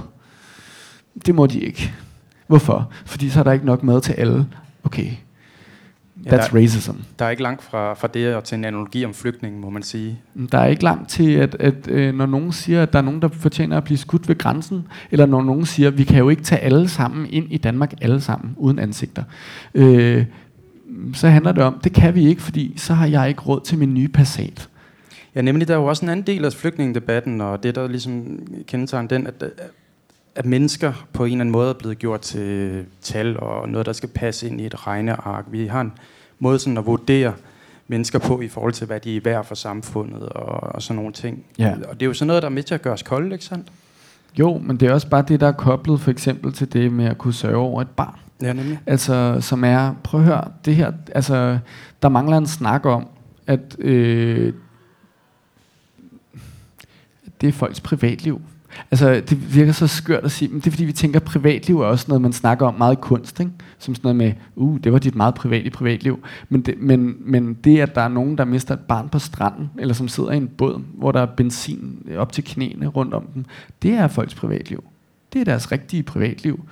Det må de ikke. Hvorfor? Fordi så er der ikke nok mad til alle. Okay, that's Ja, der- racism. Der er ikke langt fra, fra det og til en analogi om flygtningen, må man sige. Der er ikke langt til, at, at øh, når nogen siger, at der er nogen, der fortjener at blive skudt ved grænsen, eller når nogen siger, at vi kan jo ikke tage alle sammen ind i Danmark, alle sammen, uden ansigter. Øh, så handler det om, det kan vi ikke, fordi så har jeg ikke råd til min nye Passat. Ja, nemlig der er jo også en anden del af flygtningedebatten, og det der ligesom kendetegner den, at, at mennesker på en eller anden måde er blevet gjort til tal og noget, der skal passe ind i et regneark. Vi har en måde sådan at vurdere mennesker på i forhold til, hvad de er værd for samfundet og, og sådan nogle ting. Ja. Og det er jo sådan noget, der er med til at gøre os kolde, ikke sandt? Jo, men det er også bare det, der er koblet for eksempel til det med at kunne sørge over et barn. Ja, nemlig. Altså, som er, prøv at høre, det her, altså, der mangler en snak om, at øh, det er folks privatliv. Altså, det virker så skørt at sige, men det er fordi, vi tænker, at privatliv er også noget, man snakker om meget i kunst, ikke? Som sådan noget med, uh, det var dit meget private privatliv. Men det, men, men det, at der er nogen, der mister et barn på stranden, eller som sidder i en båd, hvor der er benzin op til knæene rundt om dem, det er folks privatliv. Det er deres rigtige privatliv,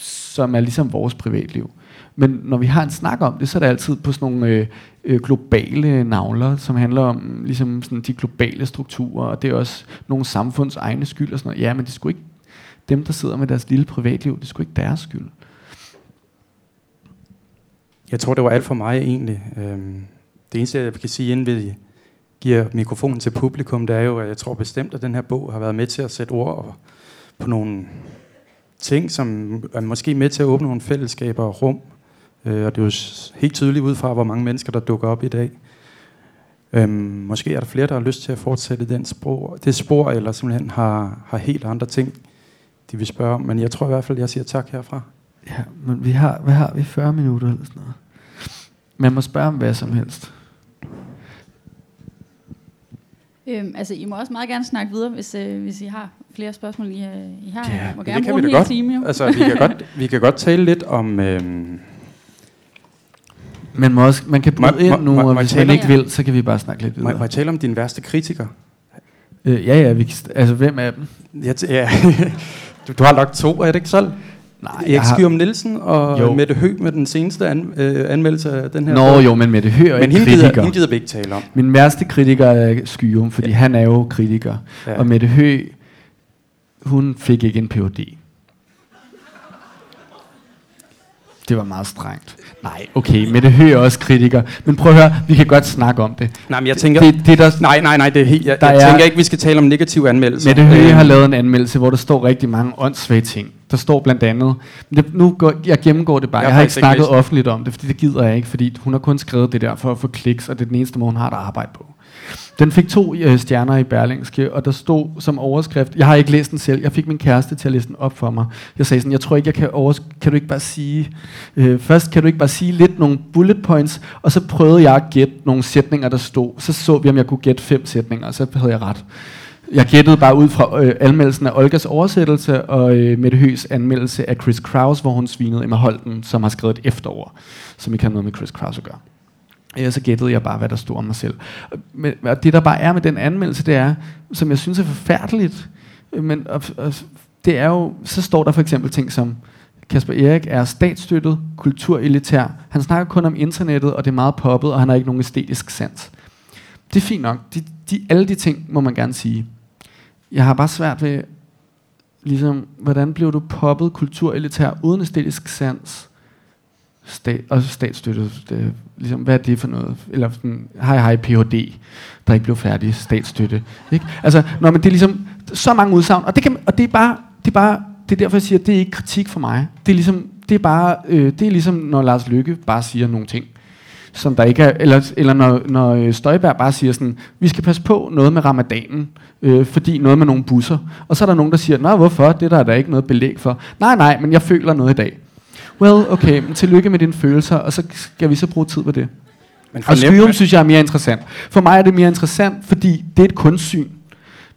som er ligesom vores privatliv. Men når vi har en snak om det, så er det altid på sådan nogle øh, øh, globale navler, som handler om ligesom sådan de globale strukturer, og det er også nogle samfunds egne skyld og sådan noget. Ja, men det skulle ikke dem, der sidder med deres lille privatliv, det skulle ikke deres skyld. Jeg tror, det var alt for mig egentlig. Øhm, Det eneste, jeg kan sige, inden vi giver mikrofonen til publikum, det er jo, at jeg tror bestemt, at den her bog har været med til at sætte ord på nogle ting, som er måske med til at åbne nogle fællesskaber og rum. Øh, Og det er jo helt tydeligt ud fra, hvor mange mennesker, der dukker op i dag. Øhm, måske er der flere, der har lyst til at fortsætte den spor, det spor, eller simpelthen har, har helt andre ting, de vil spørge om. Men jeg tror i hvert fald, jeg siger tak herfra. Ja, men vi har, hvad har vi, 40 minutter eller sådan noget? Man må spørge om hvad som helst. Øhm, altså, I må også meget gerne snakke videre, hvis, øh, hvis I har flere spørgsmål, I, øh, I har. Ja, I må det gerne kan bruge vi en da hel godt. time, jo. Altså, vi kan godt, vi kan godt tale lidt om... Øhm, Men må også, man kan Må- bryde ind må- nu, må- og må hvis man ikke vil, så kan vi bare snakke lidt må, må videre. jeg tale om din værste kritiker? Øh, ja, ja, vi kan, altså hvem af dem? Jeg t- ja. du, du har lagt to, er det ikke selv? Nej, Erik Skyrum Nielsen og Jo. Mette Høgh med den seneste an, øh, anmeldelse af den her Nå bog. jo, men med det hører Men ikke kritiker. hende gider vi ikke tale om. Min værste kritiker er Skyrum, fordi ja. han er jo kritiker. Ja. Ja. Og Mette Høgh, hun fik ikke en Ph.D. Det var meget strengt. Nej, okay, Mette Høgh er også kritiker. Men prøv at høre, vi kan godt snakke om det. Nej, men jeg tænker... Det, det der, Nej, nej, nej, det er helt... Jeg, jeg er- tænker ikke, vi skal tale om negative anmeldelser. Mette Høgh Øh, har lavet en anmeldelse, hvor der står rigtig mange åndssvage ting. Der står blandt andet, men det, nu går, jeg gennemgår det bare, Jeg jeg, har ikke ikke snakket det. offentligt om det, fordi det gider jeg ikke, fordi hun har kun skrevet det der for at få kliks, og det er den eneste måde, hun har et arbejde på. Den fik to øh, stjerner i Berlingske, og der stod som overskrift, jeg har ikke læst den selv, jeg fik min kæreste til at læse den op for mig. Jeg sagde sådan, jeg tror ikke, jeg kan overs- kan du ikke bare sige, øh, først kan du ikke bare sige lidt nogle bullet points, og så prøvede jeg at gætte nogle sætninger, der stod. Så så vi, om jeg kunne gætte fem sætninger, og så havde jeg ret. Jeg gættede bare ud fra øh, anmeldelsen af Olgas oversættelse og øh, Mette Høs anmeldelse af Chris Kraus, hvor hun svinede Emma Holten, som har skrevet et efterår, som ikke har noget med Chris Kraus at gøre. Ja, så gættede jeg bare, hvad der stod om mig selv. Men, og det der bare er med den anmeldelse, det er, som jeg synes er forfærdeligt, øh, men og, og, det er jo, så står der for eksempel ting som, Kasper Erik er statsstøttet, kulturelitær, han snakker kun om internettet, og det er meget poppet, og han har ikke nogen æstetisk sans. Det er fint nok. De, de, alle de ting må man gerne sige. Jeg har bare svært ved, ligesom, hvordan blev du poppet kulturelitær uden æstetisk sans? Stat, og statsstøttet, det, ligesom, hvad er det for noget? Eller sådan, hej hej Ph.D., der ikke blev færdig, statsstøtte. Ikke? Altså, når man, det er ligesom så mange udsagn, og det, kan, og det er bare, det er bare, det er derfor jeg siger, at det er ikke kritik for mig. Det er ligesom, det er bare, øh, det er ligesom, når Lars Lykke bare siger nogle ting som der ikke er, eller, eller når, når øh, Støjberg bare siger sådan, vi skal passe på noget med ramadanen, øh, fordi noget med nogle busser. Og så er der nogen, der siger, nej, hvorfor? Det der er der ikke noget belæg for. Nej, nej, men jeg føler noget i dag. Well, okay, men tillykke med dine følelser, og så skal vi så bruge tid på det. Men og Skyrum synes jeg er mere interessant. For mig er det mere interessant, fordi det er et kunstsyn.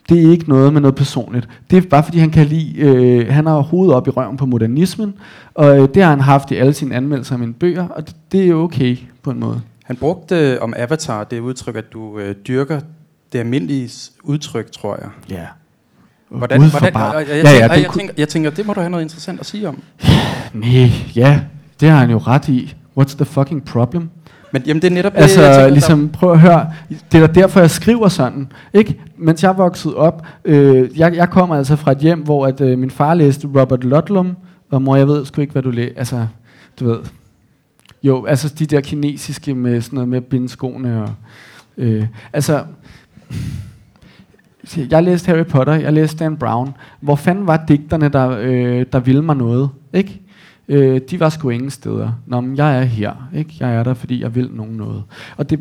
Det er ikke noget med noget personligt. Det er bare fordi, han kan lide, øh, han har hovedet op i røven på modernismen, og øh, det har han haft i alle sine anmeldelser af mine bøger, og det, det er okay på en måde. Han brugte øh, om Avatar det udtryk, at du øh, dyrker det almindelige udtryk, tror jeg. Ja. Hvordan, Gud hvordan, bare. Jeg, jeg, ja, ja, jeg, tænker, jeg tænker, det må du have noget interessant at sige om. Nej, ja, det har han jo ret i. What's the fucking problem? Men jamen, det er netop altså, det, jeg tænker, ligesom, prøv at høre, det er da derfor, jeg skriver sådan. Ikke? Mens jeg voksede op, øh, jeg, jeg kommer altså fra et hjem, hvor at, øh, min far læste Robert Ludlum, og mor, jeg ved sgu ikke, hvad du læser. Altså, du ved. Jo, altså de der kinesiske med sådan noget med bindskoene og... Øh, altså, jeg læste Harry Potter, jeg læste Dan Brown. Hvor fanden var digterne, der, øh, der ville mig noget? Ikke? Øh, de var sgu ingen steder. Nå, men jeg er her. Ikke? Jeg er der, fordi jeg vil nogen noget. Og det,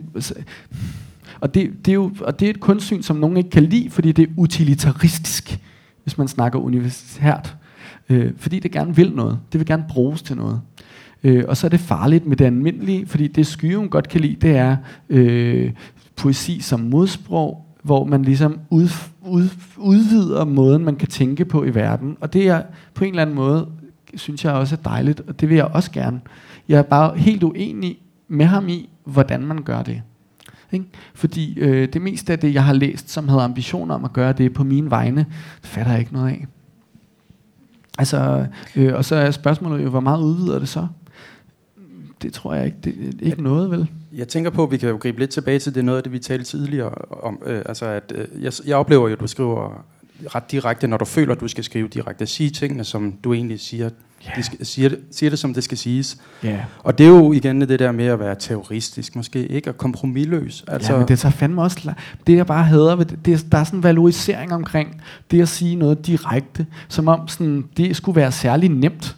og det, det er jo og det er et kunstsyn, som nogen ikke kan lide, fordi det er utilitaristisk, hvis man snakker universitært. Øh, fordi det gerne vil noget. Det vil gerne bruges til noget. Øh, og så er det farligt med det almindelige, fordi det skyen godt kan lide, det er øh, poesi som modsprog, hvor man ligesom ud, ud, udvider måden, man kan tænke på i verden. Og det er på en eller anden måde, synes jeg også er dejligt, og det vil jeg også gerne. Jeg er bare helt uenig med ham i, hvordan man gør det. Ikke? Fordi øh, det meste af det, jeg har læst, som havde ambitioner om at gøre det på mine vegne, fatter jeg ikke noget af. Altså, øh, og så er spørgsmålet jo, hvor meget udvider det så? Det tror jeg ikke. Det er ikke noget, vel? Jeg tænker på, at vi kan jo gribe lidt tilbage til det noget af det, vi talte tidligere om. Øh, altså, at øh, jeg, jeg oplever jo, at du skriver ret direkte, når du føler, at du skal skrive direkte. Sige tingene, som du egentlig siger. Yeah. De skal, siger, det, siger det, som det skal siges. Yeah. Og det er jo igen det der med at være terroristisk, måske ikke, og kompromilløs. Altså, ja, men det tager fandme også... Det jeg bare hader ved det, det, der er sådan en valorisering omkring det at sige noget direkte, som om sådan, det skulle være særlig nemt.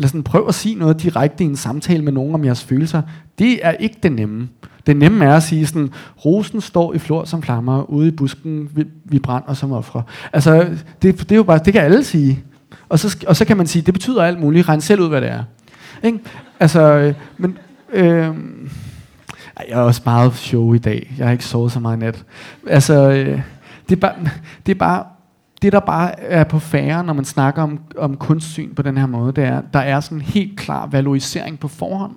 Eller sådan, prøv at sige noget direkte i en samtale med nogen om jeres følelser. Det er ikke det nemme. Det nemme er at sige sådan, rosen står i flor som flammer, ude i busken, vi, vi brænder som ofre. Altså, det, det er jo bare, det kan alle sige. Og så, og så kan man sige, det betyder alt muligt, regn selv ud, hvad det er. Ikke? Altså, øh, men, øh, jeg er også meget show i dag. Jeg har ikke sovet så meget i nat. Altså, øh, det, er bare, det er bare, det der bare er på færre, når man snakker om, om kunstsyn på den her måde, det er, der er sådan en helt klar valorisering på forhånd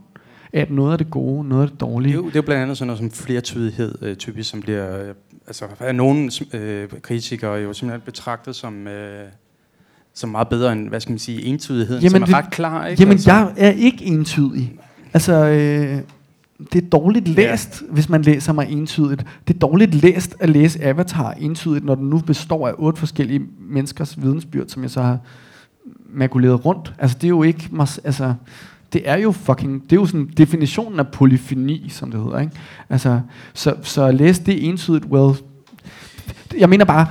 at noget af det gode, noget af det dårlige. Det er jo, det er jo blandt andet sådan noget som flertydighed, øh, typisk, som bliver, øh, altså af nogle øh, kritikere jo simpelthen betragtet som, øh, som meget bedre end, hvad skal man sige, entydigheden, jamen som er det, ret klar. Ikke? Jamen, altså. jeg er ikke entydig. Altså, øh, det er dårligt læst, ja. hvis man læser mig entydigt. Det er dårligt læst at læse Avatar entydigt, når den nu består af otte forskellige menneskers vidensbyrd, som jeg så har makuleret rundt. Altså, det er jo ikke... Altså, det er jo fucking, det er jo sådan definitionen af polyfoni, som det hedder, ikke? Altså, så, så at læse det entydigt, well, jeg mener bare,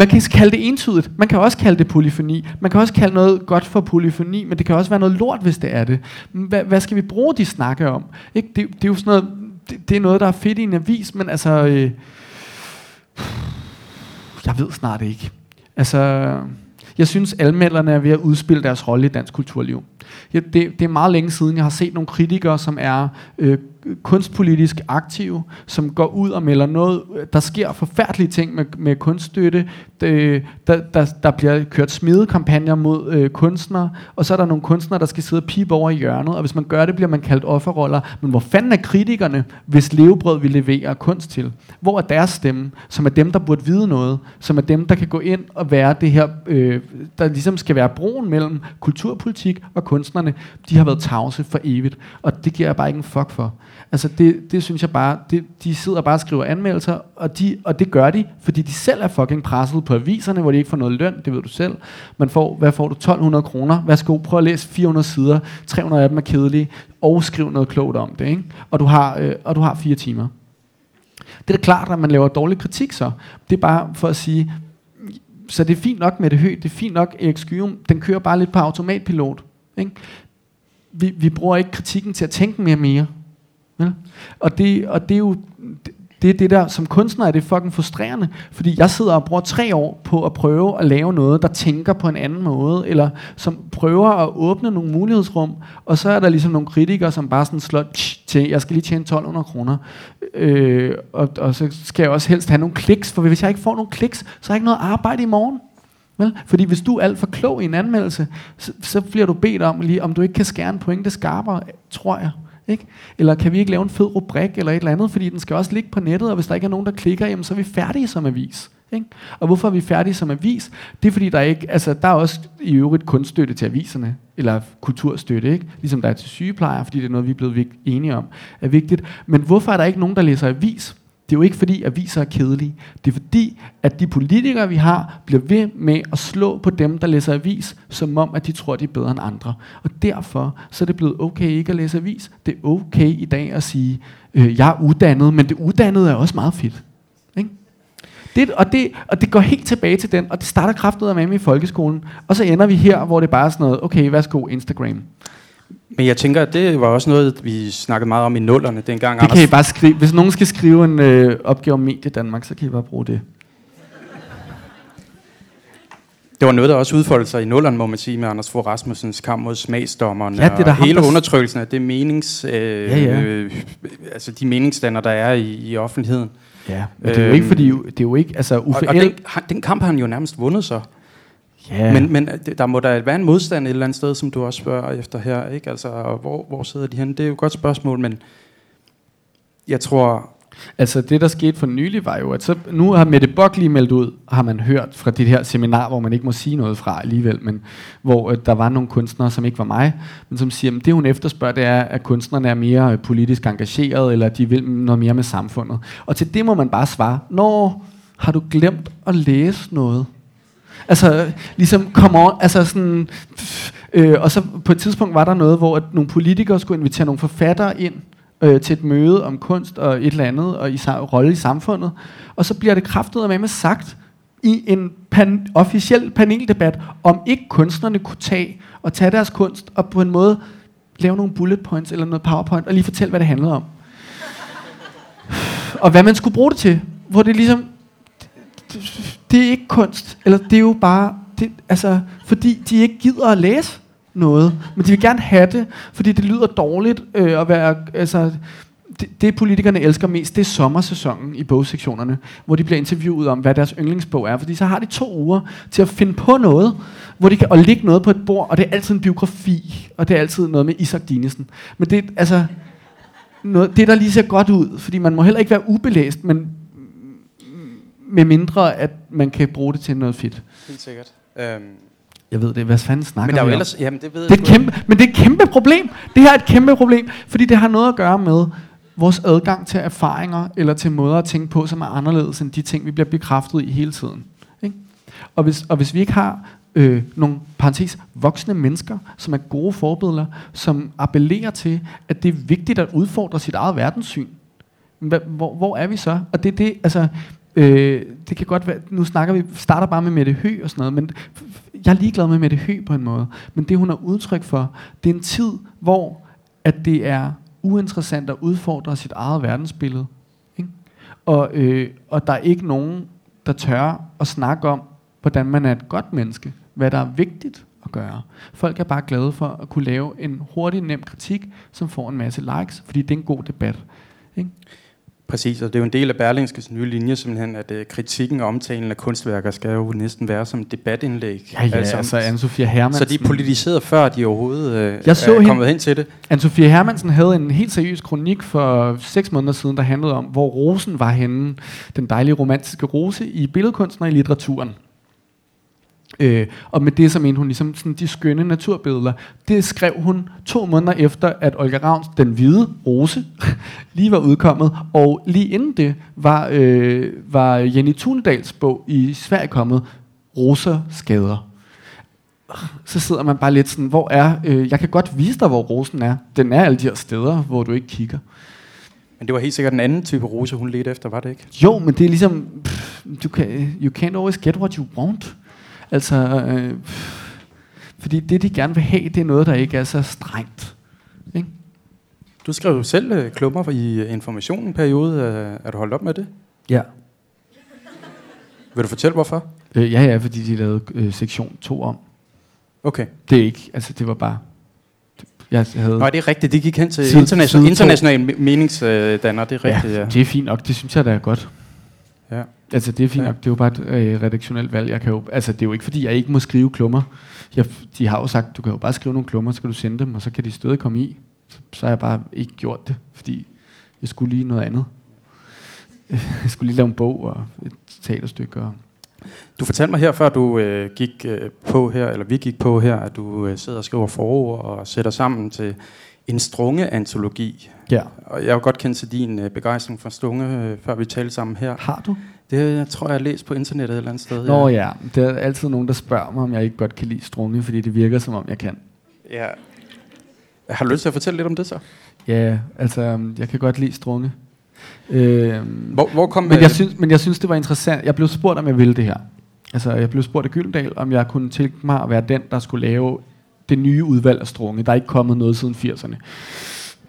man kan kalde det entydigt, man kan også kalde det polyfoni, man kan også kalde noget godt for polyfoni, men det kan også være noget lort, hvis det er det. Hvad, hvad skal vi bruge de snakke om? Ikke? Det, det er jo sådan noget, det, det er noget, der er fedt i en avis, men altså, øh, jeg ved snart ikke. Altså, jeg synes, almelderne er ved at udspille deres rolle i dansk kulturliv. Ja, det, det er meget længe siden, jeg har set nogle kritikere, som er øh, kunstpolitisk aktive, som går ud og melder noget. Der sker forfærdelige ting med, med kunststøtte. Det, der, der, der bliver kørt smidekampagner mod øh, kunstnere, og så er der nogle kunstnere, der skal sidde og pipe over i hjørnet, og hvis man gør det, bliver man kaldt offerroller. Men hvor fanden er kritikerne, hvis levebrød vi leverer kunst til? Hvor er deres stemme, som er dem, der burde vide noget, som er dem, der kan gå ind og være det her, øh, der ligesom skal være broen mellem kulturpolitik og kunstnerne, de har været tavse for evigt. Og det giver jeg bare ikke en fuck for. Altså det, det synes jeg bare, det, de sidder bare og skriver anmeldelser, og, de, og det gør de, fordi de selv er fucking presset på aviserne, hvor de ikke får noget løn, det ved du selv. Man får, hvad får du, 1200 kroner? Værsgo, prøv at læse 400 sider, 300 af dem er kedelige, og skriv noget klogt om det, ikke? Og du har, øh, og du har fire timer. Det er da klart, at man laver dårlig kritik så. Det er bare for at sige, så det er fint nok med det højt, det er fint nok, Erik Skyrum, den kører bare lidt på automatpilot. Ikke? Vi, vi bruger ikke kritikken til at tænke mere mere. Ja? Og, det, og det er jo det er det der, som kunstner er det fucking frustrerende, fordi jeg sidder og bruger tre år på at prøve at lave noget, der tænker på en anden måde, eller som prøver at åbne nogle mulighedsrum, og så er der ligesom nogle kritikere, som bare sådan slår til, jeg skal lige tjene 1200 kroner, øh, og, og så skal jeg også helst have nogle kliks, for hvis jeg ikke får nogle kliks, så har jeg ikke noget arbejde i morgen. Vel? Fordi hvis du er alt for klog i en anmeldelse, så, så bliver du bedt om lige, om du ikke kan skære en pointe skarpere, tror jeg. Ikke? Eller kan vi ikke lave en fed rubrik eller et eller andet, fordi den skal også ligge på nettet, og hvis der ikke er nogen, der klikker, jamen, så er vi færdige som avis. Ikke? Og hvorfor er vi færdige som avis? Det er fordi, der, ikke, altså, der er også i øvrigt kunststøtte til aviserne, eller kulturstøtte, ikke? ligesom der er til sygeplejer, fordi det er noget, vi er blevet enige om er vigtigt. Men hvorfor er der ikke nogen, der læser avis? Det er jo ikke fordi, at aviser er kedelige. Det er fordi, at de politikere, vi har, bliver ved med at slå på dem, der læser avis, som om, at de tror, de er bedre end andre. Og derfor så er det blevet okay ikke at læse avis. Det er okay i dag at sige, øh, jeg er uddannet, men det uddannede er også meget fedt. Ikke? Det, og, det, og det går helt tilbage til den, og det starter kraftet med i folkeskolen, og så ender vi her, hvor det bare er sådan noget, okay, værsgo Instagram. Men jeg tænker, at det var også noget, vi snakkede meget om i nullerne dengang. Det kan I bare skrive. Hvis nogen skal skrive en øh, opgave om Medie Danmark, så kan I bare bruge det. Det var noget, der også udfoldede sig i nullerne, må man sige, med Anders Fogh Rasmussens kamp mod smagsdommerne. Ja, det er og ham, hele der... undertrykkelsen af det menings, øh, ja, ja. Øh, altså de meningsstander, der er i, i offentligheden. Ja, men det er jo ikke, fordi det er jo ikke, altså Uffe og, og den, den kamp har han jo nærmest vundet så. Ja. Men, men der må der være en modstand et eller andet sted, som du også spørger efter her, ikke? Altså, hvor, hvor sidder de henne? Det er jo et godt spørgsmål, men jeg tror... Altså det, der skete for nylig, var jo, at så, nu har Mette Bock lige meldt ud, har man hørt fra det her seminar, hvor man ikke må sige noget fra alligevel, men hvor øh, der var nogle kunstnere, som ikke var mig, men som siger, at det hun efterspørger, det er, at kunstnerne er mere øh, politisk engageret, eller de vil noget mere med samfundet. Og til det må man bare svare, når har du glemt at læse noget? Altså, ligesom, come on, altså sådan, øh, og så på et tidspunkt var der noget, hvor at nogle politikere skulle invitere nogle forfattere ind øh, til et møde om kunst og et eller andet, og i rolle i samfundet, og så bliver det kraftet med med sagt i en pan, officiel paneldebat, om ikke kunstnerne kunne tage og tage deres kunst og på en måde lave nogle bullet points eller noget powerpoint og lige fortælle, hvad det handlede om. og hvad man skulle bruge det til. Hvor det ligesom, det er ikke kunst. Eller det er jo bare, det, altså, fordi de ikke gider at læse noget. Men de vil gerne have det, fordi det lyder dårligt øh, at være, altså, det, det politikerne elsker mest, det er sommersæsonen i bogsektionerne, hvor de bliver interviewet om, hvad deres yndlingsbog er. Fordi så har de to uger til at finde på noget, hvor de kan og lægge noget på et bord, og det er altid en biografi, og det er altid noget med Isak Dinesen. Men det, altså, noget, det der lige ser godt ud, fordi man må heller ikke være ubelæst, men med mindre, at man kan bruge det til noget fedt. Helt sikkert. Øhm. Jeg ved det. Hvad fanden snakker men der er vi jo ellers, jamen, det ved det er et kæmpe, Men det er et kæmpe problem. Det her er et kæmpe problem, fordi det har noget at gøre med vores adgang til erfaringer, eller til måder at tænke på, som er anderledes end de ting, vi bliver bekræftet i hele tiden. Ikke? Og, hvis, og hvis vi ikke har øh, nogle parentes, voksne mennesker, som er gode forbilleder, som appellerer til, at det er vigtigt at udfordre sit eget verdenssyn, hvor, hvor er vi så? Og det er det, altså, Øh, det kan godt være, nu snakker vi, starter bare med Mette Hø og sådan noget, men jeg er ligeglad med Mette Hø på en måde. Men det hun er udtryk for, det er en tid, hvor at det er uinteressant at udfordre sit eget verdensbillede. Ikke? Og, øh, og der er ikke nogen, der tør at snakke om, hvordan man er et godt menneske. Hvad der er vigtigt at gøre. Folk er bare glade for at kunne lave en hurtig, nem kritik, som får en masse likes, fordi det er en god debat. Ikke? Præcis, og det er jo en del af Berlingskes nye linje, simpelthen, at uh, kritikken og omtalen af kunstværker skal jo næsten være som debatindlæg. Ja, ja, altså, altså Anne-Sophia Hermansen. Så de er politiseret før de overhovedet uh, jeg så er kommet hen til det. Anne-Sophia Hermansen havde en helt seriøs kronik for seks måneder siden, der handlede om, hvor rosen var henne, den dejlige romantiske rose i billedkunsten og i litteraturen. Øh, og med det så mente hun ligesom sådan de skønne naturbilleder. Det skrev hun to måneder efter, at Olga Ravns Den Hvide Rose lige var udkommet. Og lige inden det var, øh, var Jenny Thunedals bog i Sverige kommet, Roser skader. Så sidder man bare lidt sådan, hvor er, øh, jeg kan godt vise dig, hvor rosen er. Den er alle de her steder, hvor du ikke kigger. Men det var helt sikkert den anden type rose, hun ledte efter, var det ikke? Jo, men det er ligesom, pff, du kan, you can't always get what you want. Altså, øh, fordi det, de gerne vil have, det er noget, der ikke er så strengt. Ikke? Du skrev jo selv øh, klummer i informationen en periode. Øh, er du holdt op med det? Ja. Vil du fortælle, hvorfor? Øh, ja, ja, fordi de lavede øh, sektion 2 om. Okay. Det er ikke, altså det var bare... Jeg havde, Nå, det er rigtigt. Det gik hen til international, international me- meningsdanner. Det er rigtigt, ja. ja, det er fint nok. Det synes jeg, der er godt. Ja. Altså, det er fint Ja. nok. Det er jo bare et øh, redaktionelt valg. Jeg kan jo, altså, det er jo ikke, fordi jeg ikke må skrive klummer. Jeg, de har jo sagt, du kan jo bare skrive nogle klummer, så skal du sende dem, og så kan de stadig komme i. Så, så har jeg bare ikke gjort det, fordi jeg skulle lige noget andet. Jeg skulle lige lave en bog og et teaterstykke. Og Du fortalte mig her, før du øh, gik øh, på her, eller vi gik på her, at du øh, sidder og skriver forord og sætter sammen til en strunge-antologi. ja. Og jeg har jo godt kendt til din øh, begejstring for strunge, øh, før vi talte sammen her. Har du? Det jeg tror jeg, jeg har læst på internettet et eller andet sted. Nå ja, der er altid nogen, der spørger mig, om jeg ikke godt kan lide strunge, fordi det virker, som om jeg kan. ja. Har du lyst til at fortælle lidt om det så? Ja, altså, øhm, jeg kan godt lide strunge. Øhm, Hvor, hvor kom men, jeg synes, men jeg synes, det var interessant. Jeg blev spurgt, om jeg ville det her. Altså, jeg blev spurgt af Gyldendal, om jeg kunne tænke mig at være den, der skulle lave det nye udvalg af strunge. Der er ikke kommet noget siden 80'erne.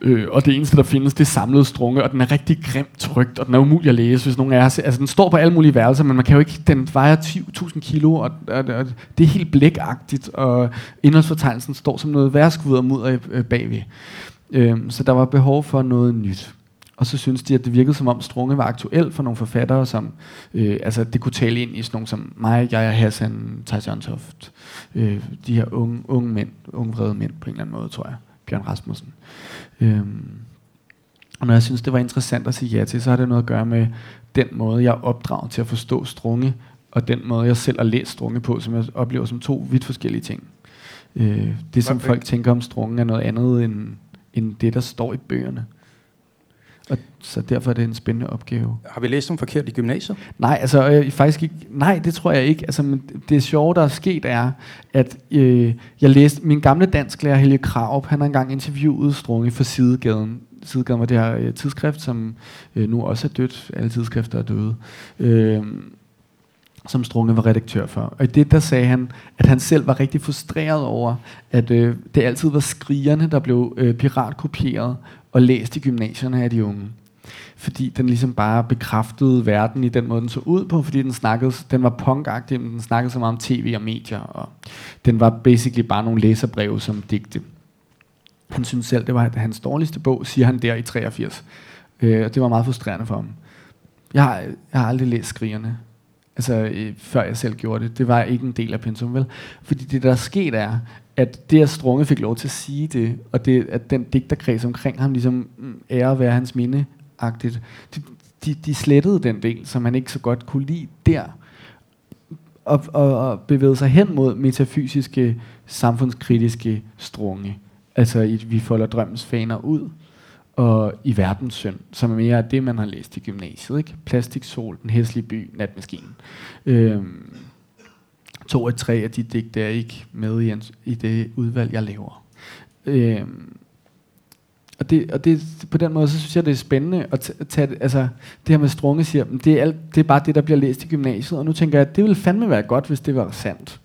Øh, og det eneste, der findes, det er samlet strunge, og den er rigtig grimt trygt, og den er umulig at læse, hvis nogen er Altså, den står på alle mulige værelser, men man kan jo ikke, den vejer 10.000 kilo, og, og, og, det er helt blækagtigt, og indholdsfortegnelsen står som noget værskvud og mudder øh, bagved. Øh, så der var behov for noget nyt. Og så synes de, at det virkede som om Strunge var aktuel for nogle forfattere, som øh, altså, det kunne tale ind i sådan nogle som mig, jeg er Hassan, Thijs Jørgentoft. Øh, de her unge, unge mænd, unge vrede mænd på en eller anden måde, tror jeg. Bjørn Rasmussen. Øhm, og når jeg synes, det var interessant at sige ja til, så har det noget at gøre med den måde, jeg er opdraget til at forstå Strunge, og den måde, jeg selv har læst Strunge på, som jeg oplever som to vidt forskellige ting. Øh, det, som folk tænker om Strunge, er noget andet end, end det, der står i bøgerne. Og så derfor er det en spændende opgave. Har vi læst dem forkert i gymnasiet? Nej, altså øh, faktisk ikke. Nej, det tror jeg ikke. Altså, men det sjove, der er sket, er, at øh, jeg læste min gamle dansklærer Helge Kraup, han har engang interviewet Strunge for Sidegaden. Sidegaden var det her øh, tidsskrift, som øh, nu også er dødt. Alle tidsskrifter er døde. Øh, som Strunge var redaktør for. Og i det der sagde han, at han selv var rigtig frustreret over, at øh, det altid var skrigerne, der blev øh, piratkopieret og læst i gymnasierne af de unge fordi den ligesom bare bekræftede verden i den måde, den så ud på, fordi den snakkede, den var punkagtig, men den snakkede så meget om tv og medier, og den var basically bare nogle læserbreve som digte. Han synes selv, det var hans dårligste bog, siger han der i 83. Øh, og det var meget frustrerende for ham. Jeg har, jeg har aldrig læst Skrigerne, altså øh, før jeg selv gjorde det. Det var ikke en del af pensum, vel? Fordi det, der er sket, er, at det, at Strunge fik lov til at sige det, og det, at den digterkreds omkring ham ligesom mm, ære at være hans minde, agtigt. De, de, de slettede den del, som han ikke så godt kunne lide der, og, og, og bevægede sig hen mod metafysiske, samfundskritiske strunge. Altså, i, vi folder drømmens faner ud, og i verdens synd, som er mere af det, man har læst i gymnasiet. Ikke? Plastiksol, Den hæslige by, Natmaskinen. Øhm, to af tre af de digte er ikke med i, en, i det udvalg, jeg laver. Øhm, og, det, og det, på den måde, så synes jeg, det er spændende at tage det, altså, det her med Strunge siger, det er, alt, det er bare det, der bliver læst i gymnasiet, og nu tænker jeg, at det ville fandme være godt, hvis det var sandt.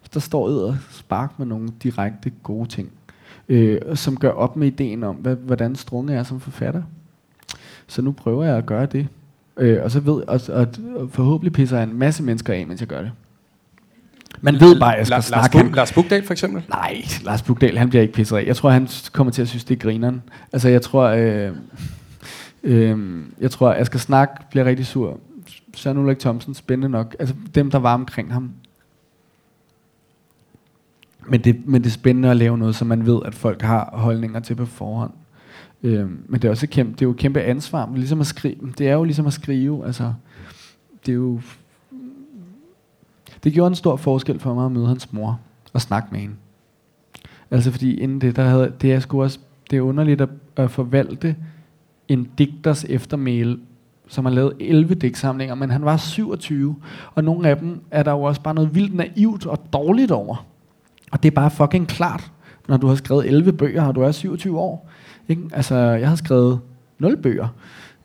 Hvis der står ud og spark med nogle direkte gode ting, øh, som gør op med ideen om, hvad, hvordan Strunge er som forfatter. Så nu prøver jeg at gøre det. Øh, og så ved og, og, og forhåbentlig pisser jeg en masse mennesker af, mens jeg gør det. Man ved bare, at jeg skal Lars, snakke. Lars, Bug, Lars Bugdal for eksempel? Nej, Lars Bugdal, han bliver ikke pisset af. Jeg tror, han kommer til at synes, det er grineren. Altså, jeg tror, øh, øh, jeg tror, at Asger Snak bliver rigtig sur. Søren Ulrik Thomsen, spændende nok. Altså, dem, der var omkring ham. Men det, men det er spændende at lave noget, som man ved, at folk har holdninger til på forhånd. Øh, men det er også et kæmpe, det er jo et kæmpe ansvar. Ligesom at skrive, det er jo ligesom at skrive. Altså, det er jo det gjorde en stor forskel for mig at møde hans mor og snakke med hende. Altså fordi inden det, der havde, det er sgu også, det er underligt at, at forvalte en digters eftermæle, som har lavet 11 digtsamlinger, men han var 27, og nogle af dem er der jo også bare noget vildt naivt og dårligt over. Og det er bare fucking klart, når du har skrevet 11 bøger, og du er 27 år. Ikke? Altså, jeg har skrevet 0 bøger,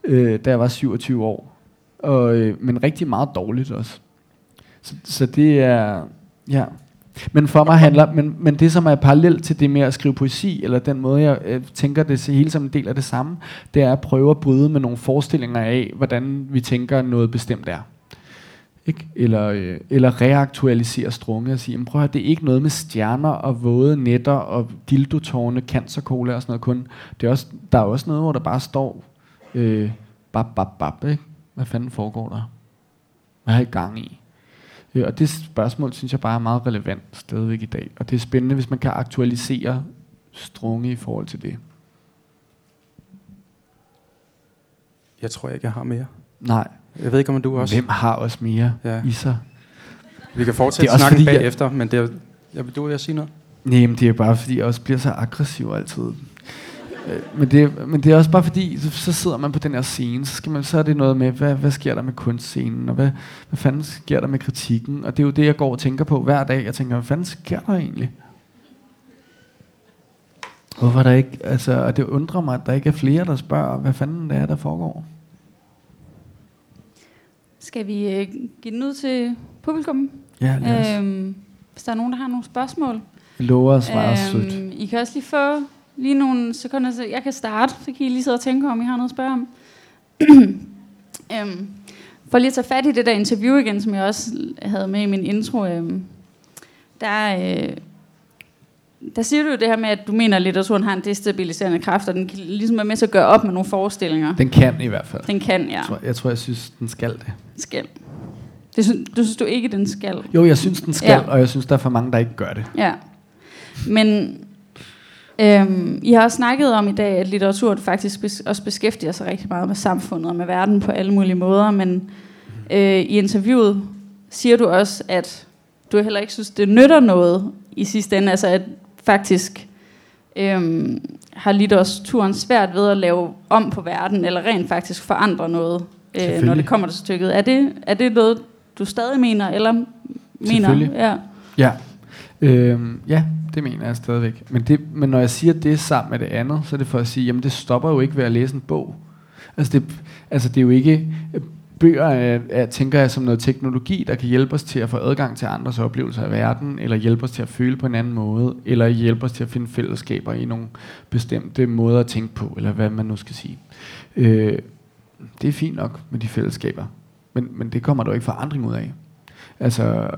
øh, da jeg var 27 år. Og, øh, men rigtig meget dårligt også. Så, så det er, ja. Men for mig handler, men, men det som er parallelt til det med at skrive poesi, eller den måde jeg øh, tænker det hele som en del af det samme, det er at prøve at bryde med nogle forestillinger af, hvordan vi tænker noget bestemt er. Ikke? Eller, øh, eller reaktualisere strunge og sige, men prøv at det er ikke noget med stjerner og våde netter og dildotårne, cancerkola og sådan noget kun. Det er også, der er også noget, hvor der bare står, øh, bab, bab, bab, ikke? Hvad fanden foregår der? Hvad har I gang i? Øh, og det spørgsmål synes jeg bare er meget relevant stadigvæk i dag. Og det er spændende, hvis man kan aktualisere strunge i forhold til det. Jeg tror ikke, jeg har mere. Nej. Jeg ved ikke, om du også... Hvem har også mere Ja. i sig? Vi kan fortsætte snakken fordi, jeg- bagefter, men det er... Jeg vil du vil jeg sige noget? Nej, men det er bare fordi, jeg også bliver så aggressiv altid. Øh, Men det, men det er også bare fordi, så, så sidder man på den her scene, så, skal man, så er det noget med, hvad, hvad sker der med kunstscenen, og hvad, hvad fanden sker der med kritikken, og det er jo det, jeg går og tænker på hver dag. Jeg tænker, hvad fanden sker der egentlig? Hvorfor er der ikke, altså, og det undrer mig, at der ikke er flere, der spørger, hvad fanden det er, der foregår. Skal vi øh, give den ud til publikum? Ja, lad os. Øhm, hvis der er nogen, der har nogle spørgsmål. Jeg lover at svare sødt. Øhm, I kan også lige få lige nogle sekunder, så jeg kan starte, så kan I lige sidde og tænke, om I har noget at spørge om. øhm, for lige at tage fat i det der interview igen, som jeg også havde med i min intro, øhm, der, øh, der siger du jo det her med, at du mener, at litteraturen har en destabiliserende kraft, og den kan ligesom er med til at gøre op med nogle forestillinger. Den kan i hvert fald. Den kan, ja. Jeg tror, jeg, tror, jeg synes, den skal det. Skal. Det synes, du synes du ikke, den skal? Jo, jeg synes, den skal, ja. og jeg synes, der er for mange, der ikke gør det. Ja. Men øhm, I har også snakket om i dag, at litteratur faktisk bes- også beskæftiger sig rigtig meget med samfundet og med verden på alle mulige måder, men øh, i interviewet siger du også, at du heller ikke synes, det nytter noget i sidste ende, altså at faktisk øhm, har litteraturen svært ved at lave om på verden, eller rent faktisk forandre noget, øh, når det kommer til stykket. Er det, er det noget, du stadig mener, eller mener? Ja. Ja. Øhm, ja, det mener jeg stadigvæk. Men, det, men når jeg siger det sammen med det andet, så er det for at sige, jamen det stopper jo ikke ved at læse en bog. Altså det, altså det er jo ikke... Øh, bøger er, er, tænker jeg som noget teknologi, der kan hjælpe os til at få adgang til andres oplevelser af verden, eller hjælpe os til at føle på en anden måde, eller hjælpe os til at finde fællesskaber i nogle bestemte måder at tænke på, eller hvad man nu skal sige. Øh, det er fint nok med de fællesskaber, men, men det kommer der jo ikke forandring ud af. Altså,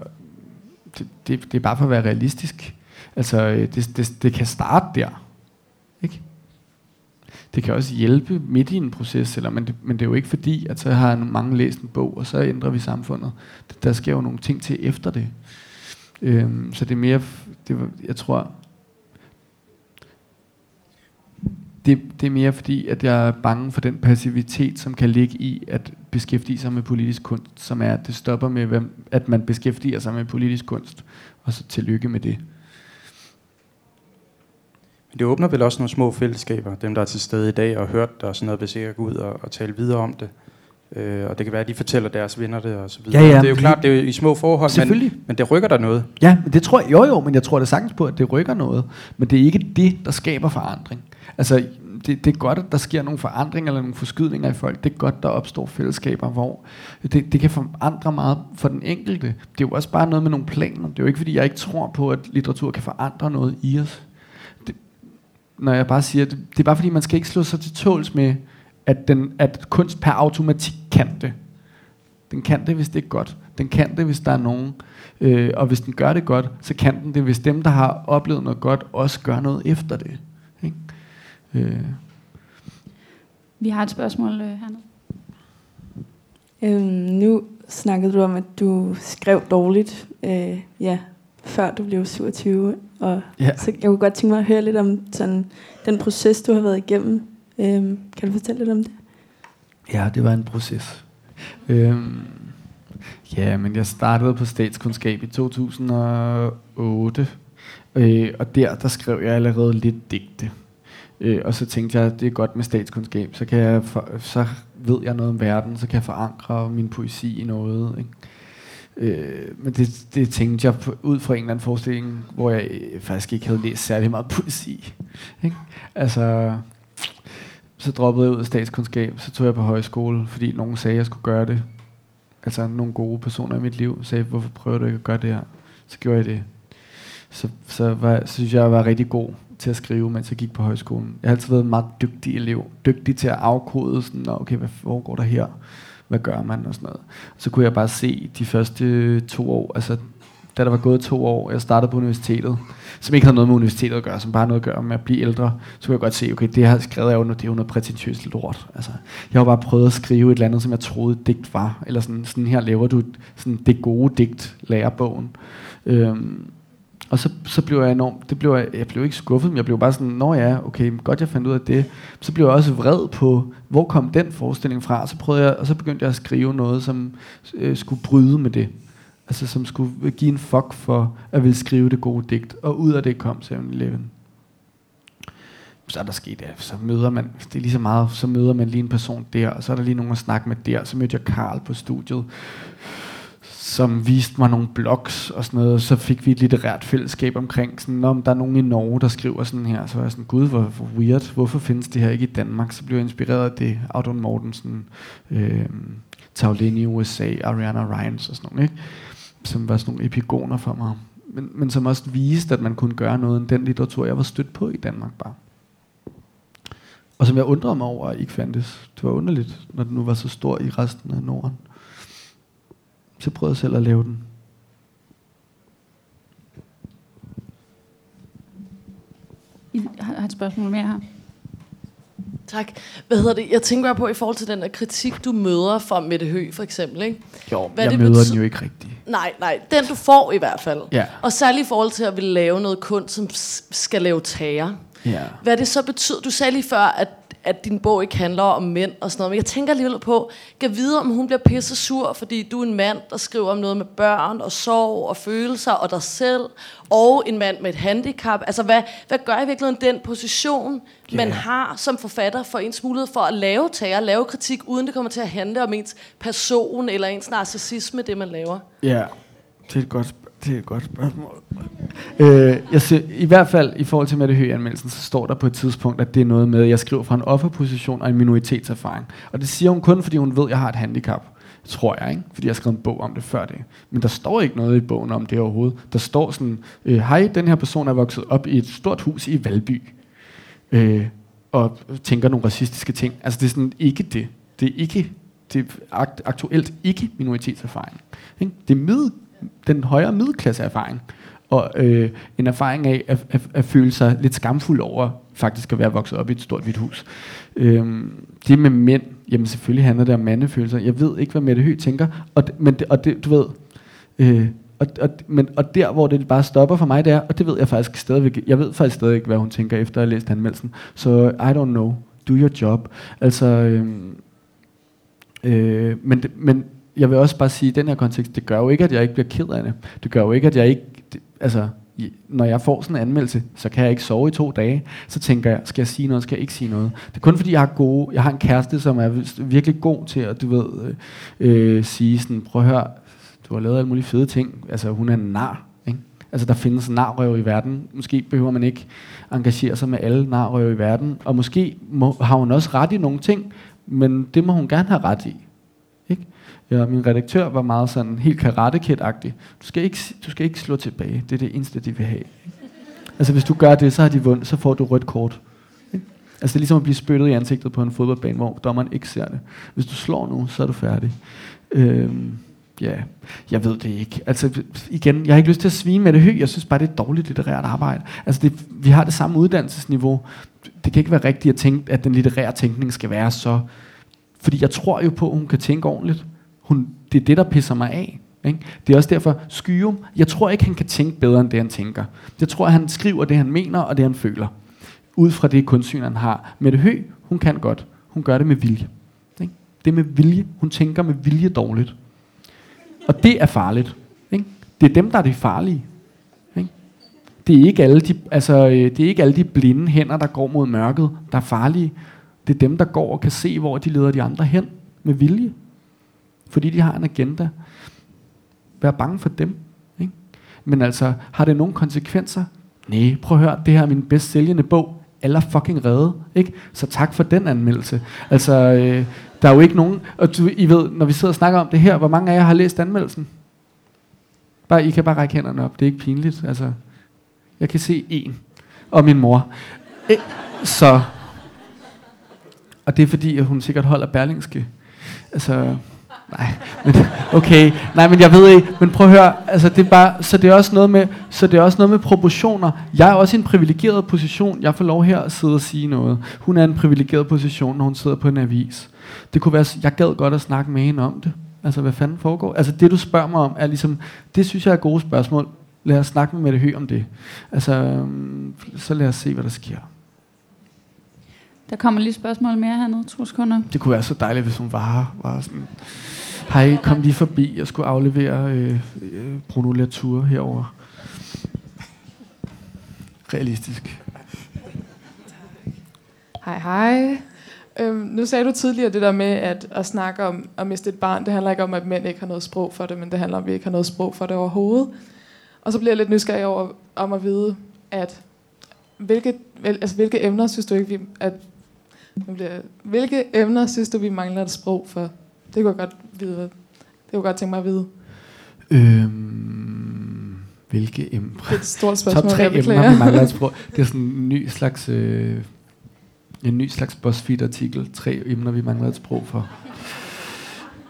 det, det, det er bare for at være realistisk. Altså, det, det, det kan starte der. Ikke? Det kan også hjælpe midt i en proces, eller, men, det, men det er jo ikke fordi, at så har mange læst en bog, og så ændrer vi samfundet. Der sker jo nogle ting til efter det. Øhm, så det er mere, det, jeg tror, det, det er mere fordi, at jeg er bange for den passivitet, som kan ligge i at beskæftige sig med politisk kunst, som er, at det stopper med, hvem- at man beskæftiger sig med politisk kunst, og så tillykke med det. Men det åbner vel også nogle små fællesskaber, dem der er til stede i dag og hørt det og sådan noget, vil sikkert gå ud og, og tale videre om det. Øh, og det kan være, at de fortæller deres venner det og så videre. Ja, ja, det er jo klart, det er jo i små forhold, men, Selvfølgelig. men det rykker der noget. Ja, det tror jeg, jo jo, men jeg tror det sagtens på, at det rykker noget. Men det er ikke det, der skaber forandring. Altså, det, det er godt, at der sker nogle forandringer eller nogle forskydninger i folk. Det er godt, der opstår fællesskaber, hvor det, det kan forandre meget for den enkelte. Det er jo også bare noget med nogle planer. Det er jo ikke, fordi jeg ikke tror på, at litteratur kan forandre noget i os. Det, når jeg bare siger, det, det er bare fordi, man skal ikke slå sig til tåls med, at, den, at kunst per automatik kan det. Den kan det, hvis det er godt. Den kan det, hvis der er nogen. Øh, og hvis den gør det godt, så kan den det, hvis dem, der har oplevet noget godt, også gør noget efter det. Ikke? Øh, Vi har et spørgsmål øh, hernede. Øhm, nu snakkede du om, at du skrev dårligt, øh, ja, før du blev 27. Og Ja. så jeg kunne godt tænke mig at høre lidt om sådan, den proces, du har været igennem. Øhm, kan du fortælle lidt om det? Ja, det var en proces. Øhm, Ja, men jeg startede på statskundskab i 2008, øh, og der, der skrev jeg allerede lidt digte. Øh, og så tænkte jeg, at det er godt med statskundskab, så, kan jeg for, så ved jeg noget om verden, så kan jeg forankre min poesi i noget. Ikke? Øh, men det, det tænkte jeg på, ud fra en eller anden forestilling, hvor jeg øh, faktisk ikke havde læst særlig meget poesi. Ikke? Altså, så droppede jeg ud af statskundskab, så tog jeg på højskole, fordi nogen sagde, at jeg skulle gøre det. Altså nogle gode personer i mit liv sagde, hvorfor prøver du ikke at gøre det her? Så gjorde jeg det. Så, så, var, så synes jeg, jeg var rigtig god til at skrive, mens jeg gik på højskolen. Jeg har altid været en meget dygtig elev. Dygtig til at afkode, sådan, okay, hvad foregår der her? Hvad gør man? Og sådan noget. Så kunne jeg bare se de første to år, altså da der var gået to år, jeg startede på universitetet, som ikke havde noget med universitetet at gøre, som bare havde noget at gøre med at blive ældre, så kunne jeg godt se, okay, det her skrevet er jo noget, det er jo noget prætentiøst lort. Altså, jeg har bare prøvet at skrive et eller andet, som jeg troede digt var, eller sådan, sådan her laver du sådan det gode digt, lærerbogen. Øhm, og så, så blev jeg enormt, det blev jeg, jeg blev ikke skuffet, men jeg blev bare sådan, nå ja, okay, godt jeg fandt ud af det. Så blev jeg også vred på, hvor kom den forestilling fra? Så prøvede jeg, og så begyndte jeg at skrive noget, som øh, skulle bryde med det. Altså som skulle give en fuck for at ville skrive det gode digt. Og ud af det kom 7-Eleven. Så er der sket, ja, så møder man, det er lige så meget, så møder man lige en person der, og så er der lige nogen at snakke med der. Så mødte jeg Karl på studiet, som viste mig nogle blogs og sådan noget, så fik vi et litterært fællesskab omkring, sådan, om der er nogen i Norge, der skriver sådan her, så var jeg sådan, gud, hvor, hvor weird, hvorfor findes det her ikke i Danmark? Så blev jeg inspireret af det, Audun Mortensen, øh, Taulini i USA, Ariana Ryans og sådan noget, ikke? som var sådan nogle epigoner for mig, men, men som også viste, at man kunne gøre noget end den litteratur, jeg var stødt på i Danmark bare. Og som jeg undrede mig over, at ikke fandtes. Det var underligt, når den nu var så stor i resten af Norden. Så prøvede jeg selv at lave den. I har et spørgsmål mere her. Tak. Hvad hedder det? Jeg tænker bare på i forhold til den der kritik, du møder fra Mette Høgh, for eksempel. Ikke? Jo, Hvad jeg det møder den jo ikke rigtigt. Nej, nej. Den du får i hvert fald. Ja. Og særligt i forhold til at ville lave noget kunst, som skal lave tager. Ja. Hvad det så betyder? Du sagde lige før, at at din bog ikke handler om mænd og sådan noget. Men jeg tænker alligevel på, kan vide, om hun bliver pisse sur, fordi du er en mand, der skriver om noget med børn og sorg og følelser og dig selv, og en mand med et handicap. Altså, hvad, hvad gør i virkeligheden den position, yeah. man har som forfatter for ens mulighed for at lave tager, lave kritik, uden det kommer til at handle om ens person eller ens narcissisme, det man laver? Ja, det er et godt det er et godt spørgsmål. Øh, jeg ser, I hvert fald i forhold til Mette Høgh-anmeldelsen, så står der på et tidspunkt, at det er noget med, at jeg skriver fra en offerposition og en minoritetserfaring. Og det siger hun kun, fordi hun ved, at jeg har et handicap. Tror jeg, ikke? Fordi jeg har skrevet en bog om det før det. Men der står ikke noget i bogen om det overhovedet. Der står sådan, øh, hej, den her person er vokset op i et stort hus i Valby. Øh, og tænker nogle racistiske ting. Altså det er sådan ikke det. Det er ikke det er aktuelt ikke minoritetserfaring. Ikke? Det er middel den højere middelklasse erfaring. Og øh, en erfaring af at, at, at føle sig lidt skamfuld over faktisk at være vokset op i et stort hvidt hus. Øh, det med mænd, jamen selvfølgelig handler det om mandefølelser. Jeg ved ikke, hvad Mette Høgh tænker. Og, det, men det, og det, du ved... Øh, og, og, men, og der, hvor det bare stopper for mig, det er, og det ved jeg faktisk stadigvæk, jeg ved faktisk stadig ikke, hvad hun tænker, efter at have læst anmeldelsen. Så I don't know. Do your job. Altså, øh, øh, men, men jeg vil også bare sige, at den her kontekst, det gør jo ikke, at jeg ikke bliver ked af det. Det gør jo ikke, at jeg ikke... Det, altså, når jeg får sådan en anmeldelse, så kan jeg ikke sove i to dage. Så tænker jeg, skal jeg sige noget, skal jeg ikke sige noget. Det er kun fordi, jeg har, gode, jeg har en kæreste, som er virkelig god til at, du ved, øh, øh, sige sådan, prøv at høre, du har lavet alle mulige fede ting. Altså, hun er en nar. Ikke? Altså, der findes narrøve i verden. Måske behøver man ikke engagere sig med alle narrøve i verden. Og måske må, har hun også ret i nogle ting, men det må hun gerne have ret i. Ikke? Ja, min redaktør var meget sådan helt karate agtig Du skal, ikke, du skal ikke slå tilbage. Det er det eneste, de vil have. Altså hvis du gør det, så har de vundet, så får du rødt kort. Ikke? Altså det er ligesom at blive spyttet i ansigtet på en fodboldbane, hvor dommeren ikke ser det. Hvis du slår nu, så er du færdig. Øhm, ja, jeg ved det ikke. Altså igen, jeg har ikke lyst til at svine med det høj. Jeg synes bare, det er dårligt litterært arbejde. Altså det, vi har det samme uddannelsesniveau. Det kan ikke være rigtigt at tænke, at den litterære tænkning skal være så... Fordi jeg tror jo på, at hun kan tænke ordentligt. Hun, det er det, der pisser mig af. Ikke? Det er også derfor, Skyum, jeg tror ikke, han kan tænke bedre, end det, han tænker. Jeg tror, han skriver det, han mener, og det, han føler. Ud fra det kunstsyn, han har. Mette Hø, hun kan godt. Hun gør det med vilje. Ikke? Det er med vilje. Hun tænker med vilje dårligt. Og det er farligt. Ikke? Det er dem, der er de farlige. Ikke? Det, er ikke alle de, altså, øh, det er ikke alle de blinde hænder, der går mod mørket, der er farlige. Det er dem, der går og kan se, hvor de leder de andre hen med vilje. Fordi de har en agenda. Vær bange for dem. Ikke? Men altså, har det nogen konsekvenser? Nej, prøv at høre, det her er min bedst sælgende bog. Alle er fucking redde. Ikke? Så tak for den anmeldelse. Altså, øh, der er jo ikke nogen... Og du, I ved, når vi sidder og snakker om det her, hvor mange af jer har læst anmeldelsen? Bare, I kan bare række hænderne op. Det er ikke pinligt. Altså, jeg kan se en. Og min mor. Så... Og det er fordi, at hun sikkert holder Berlingske. Altså, nej, men, okay, nej, men jeg ved ikke, men prøv at høre, altså det er bare, så det er også noget med, så det er også noget med proportioner. Jeg er også i en privilegeret position, jeg får lov her at sidde og sige noget. Hun er i en privilegeret position, når hun sidder på en avis. Det kunne være, jeg gad godt at snakke med hende om det. Altså, hvad fanden foregår? Altså, det du spørger mig om, er ligesom, det synes jeg er gode spørgsmål. Lad os snakke med Mette Høgh om det. Altså, øhm, så lad os se, hvad der sker. Der kommer lige spørgsmål mere hernede, to sekunder. Det kunne være så dejligt, hvis hun var, var sådan... Hej, kom lige forbi. Jeg skulle aflevere øh, øh, Bruno Latour herover. Realistisk. Hej, hej. Øhm, nu sagde du tidligere det der med at, at snakke om at miste et barn. Det handler ikke om, at mænd ikke har noget sprog for det, men det handler om, at vi ikke har noget sprog for det overhovedet. Og så bliver jeg lidt nysgerrig over om at vide, at hvilke, altså, hvilke emner synes du ikke, vi, at nu bliver, hvilke emner synes du, vi mangler et sprog for? Det kunne jeg godt vide. Det kunne jeg godt tænke mig at vide. Øhm, hvilke emner? Det er et stort spørgsmål, Top tre jeg emner, vi mangler et sprog. Det er sådan en ny slags, øh, en ny slags BuzzFeed-artikel. Tre emner, vi mangler et sprog for.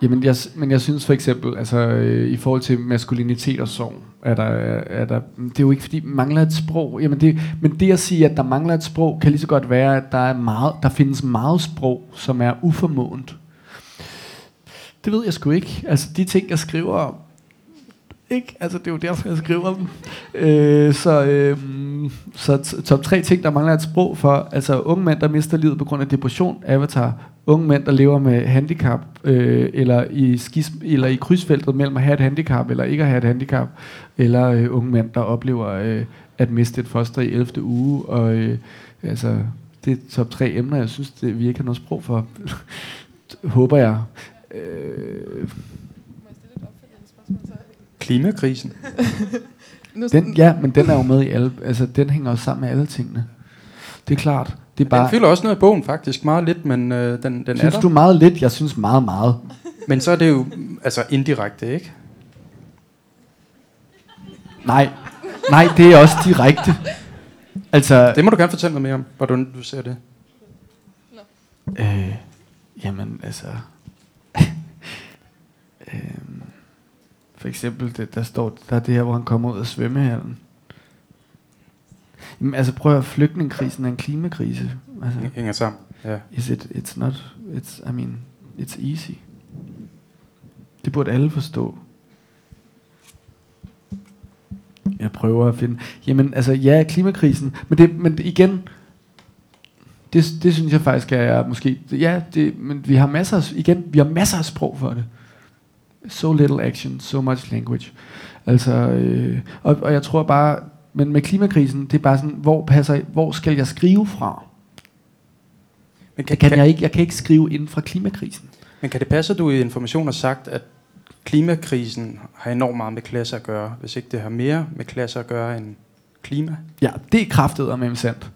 Jamen, jeg, men jeg synes for eksempel, altså øh, i forhold til maskulinitet og sorg, er der, er der, det er jo ikke fordi, mangler et sprog. Jamen det, men det at sige, at der mangler et sprog, kan lige så godt være, at der, er meget, der findes meget sprog, som er uformåent. Det ved jeg sgu ikke. Altså de ting, jeg skriver om, ikke? Altså det er jo derfor, jeg skriver dem. Øh, så øh, så top tre ting, der mangler et sprog for. Altså unge mænd, der mister livet på grund af depression, avatar. Unge mænd, der lever med handicap, øh, eller, i skism, eller i krydsfeltet mellem at have et handicap, eller ikke at have et handicap. Eller øh, unge mænd, der oplever øh, at miste et foster i 11. uge. Og øh, altså, det er top tre emner, jeg synes, det, vi ikke har noget sprog for. Håber jeg. Øh, Klimakrisen. den, ja, men den er jo med i alle, altså den hænger også sammen med alle tingene. Det er klart. Det er bare, Den fylder også noget i bogen faktisk, meget lidt, men øh, den, den er synes der. du meget lidt? Jeg synes meget, meget. Men så er det jo altså indirekte, ikke? Nej, nej, det er også direkte. Altså, Det må du gerne fortælle mig mere om, hvordan du ser det. øh, jamen altså, øh, for eksempel, det, der står, der er det her, hvor han kommer ud af svømmehallen. Jamen, altså prøv at flygtningekrisen er en klimakrise. Altså, Det hænger sammen. Ja. Is it, it's not, it's, I mean, it's easy. Det burde alle forstå. Jeg prøver at finde, jamen altså, ja, klimakrisen, men det, men igen, det, det synes jeg faktisk er måske, ja, det, men vi har masser af, igen, vi har masser af sprog for det. So little action, so much language. Altså, øh, og, og jeg tror bare, men med klimakrisen, det er bare sådan, hvor, passer, hvor skal jeg skrive fra? Men Det kan jeg ikke. Jeg kan ikke skrive inden fra klimakrisen. Men kan det passe, at du i information har sagt, at klimakrisen har enormt meget med klasse at gøre, hvis ikke det har mere med klasse at gøre end klima? Ja, det er kraftet med sandt.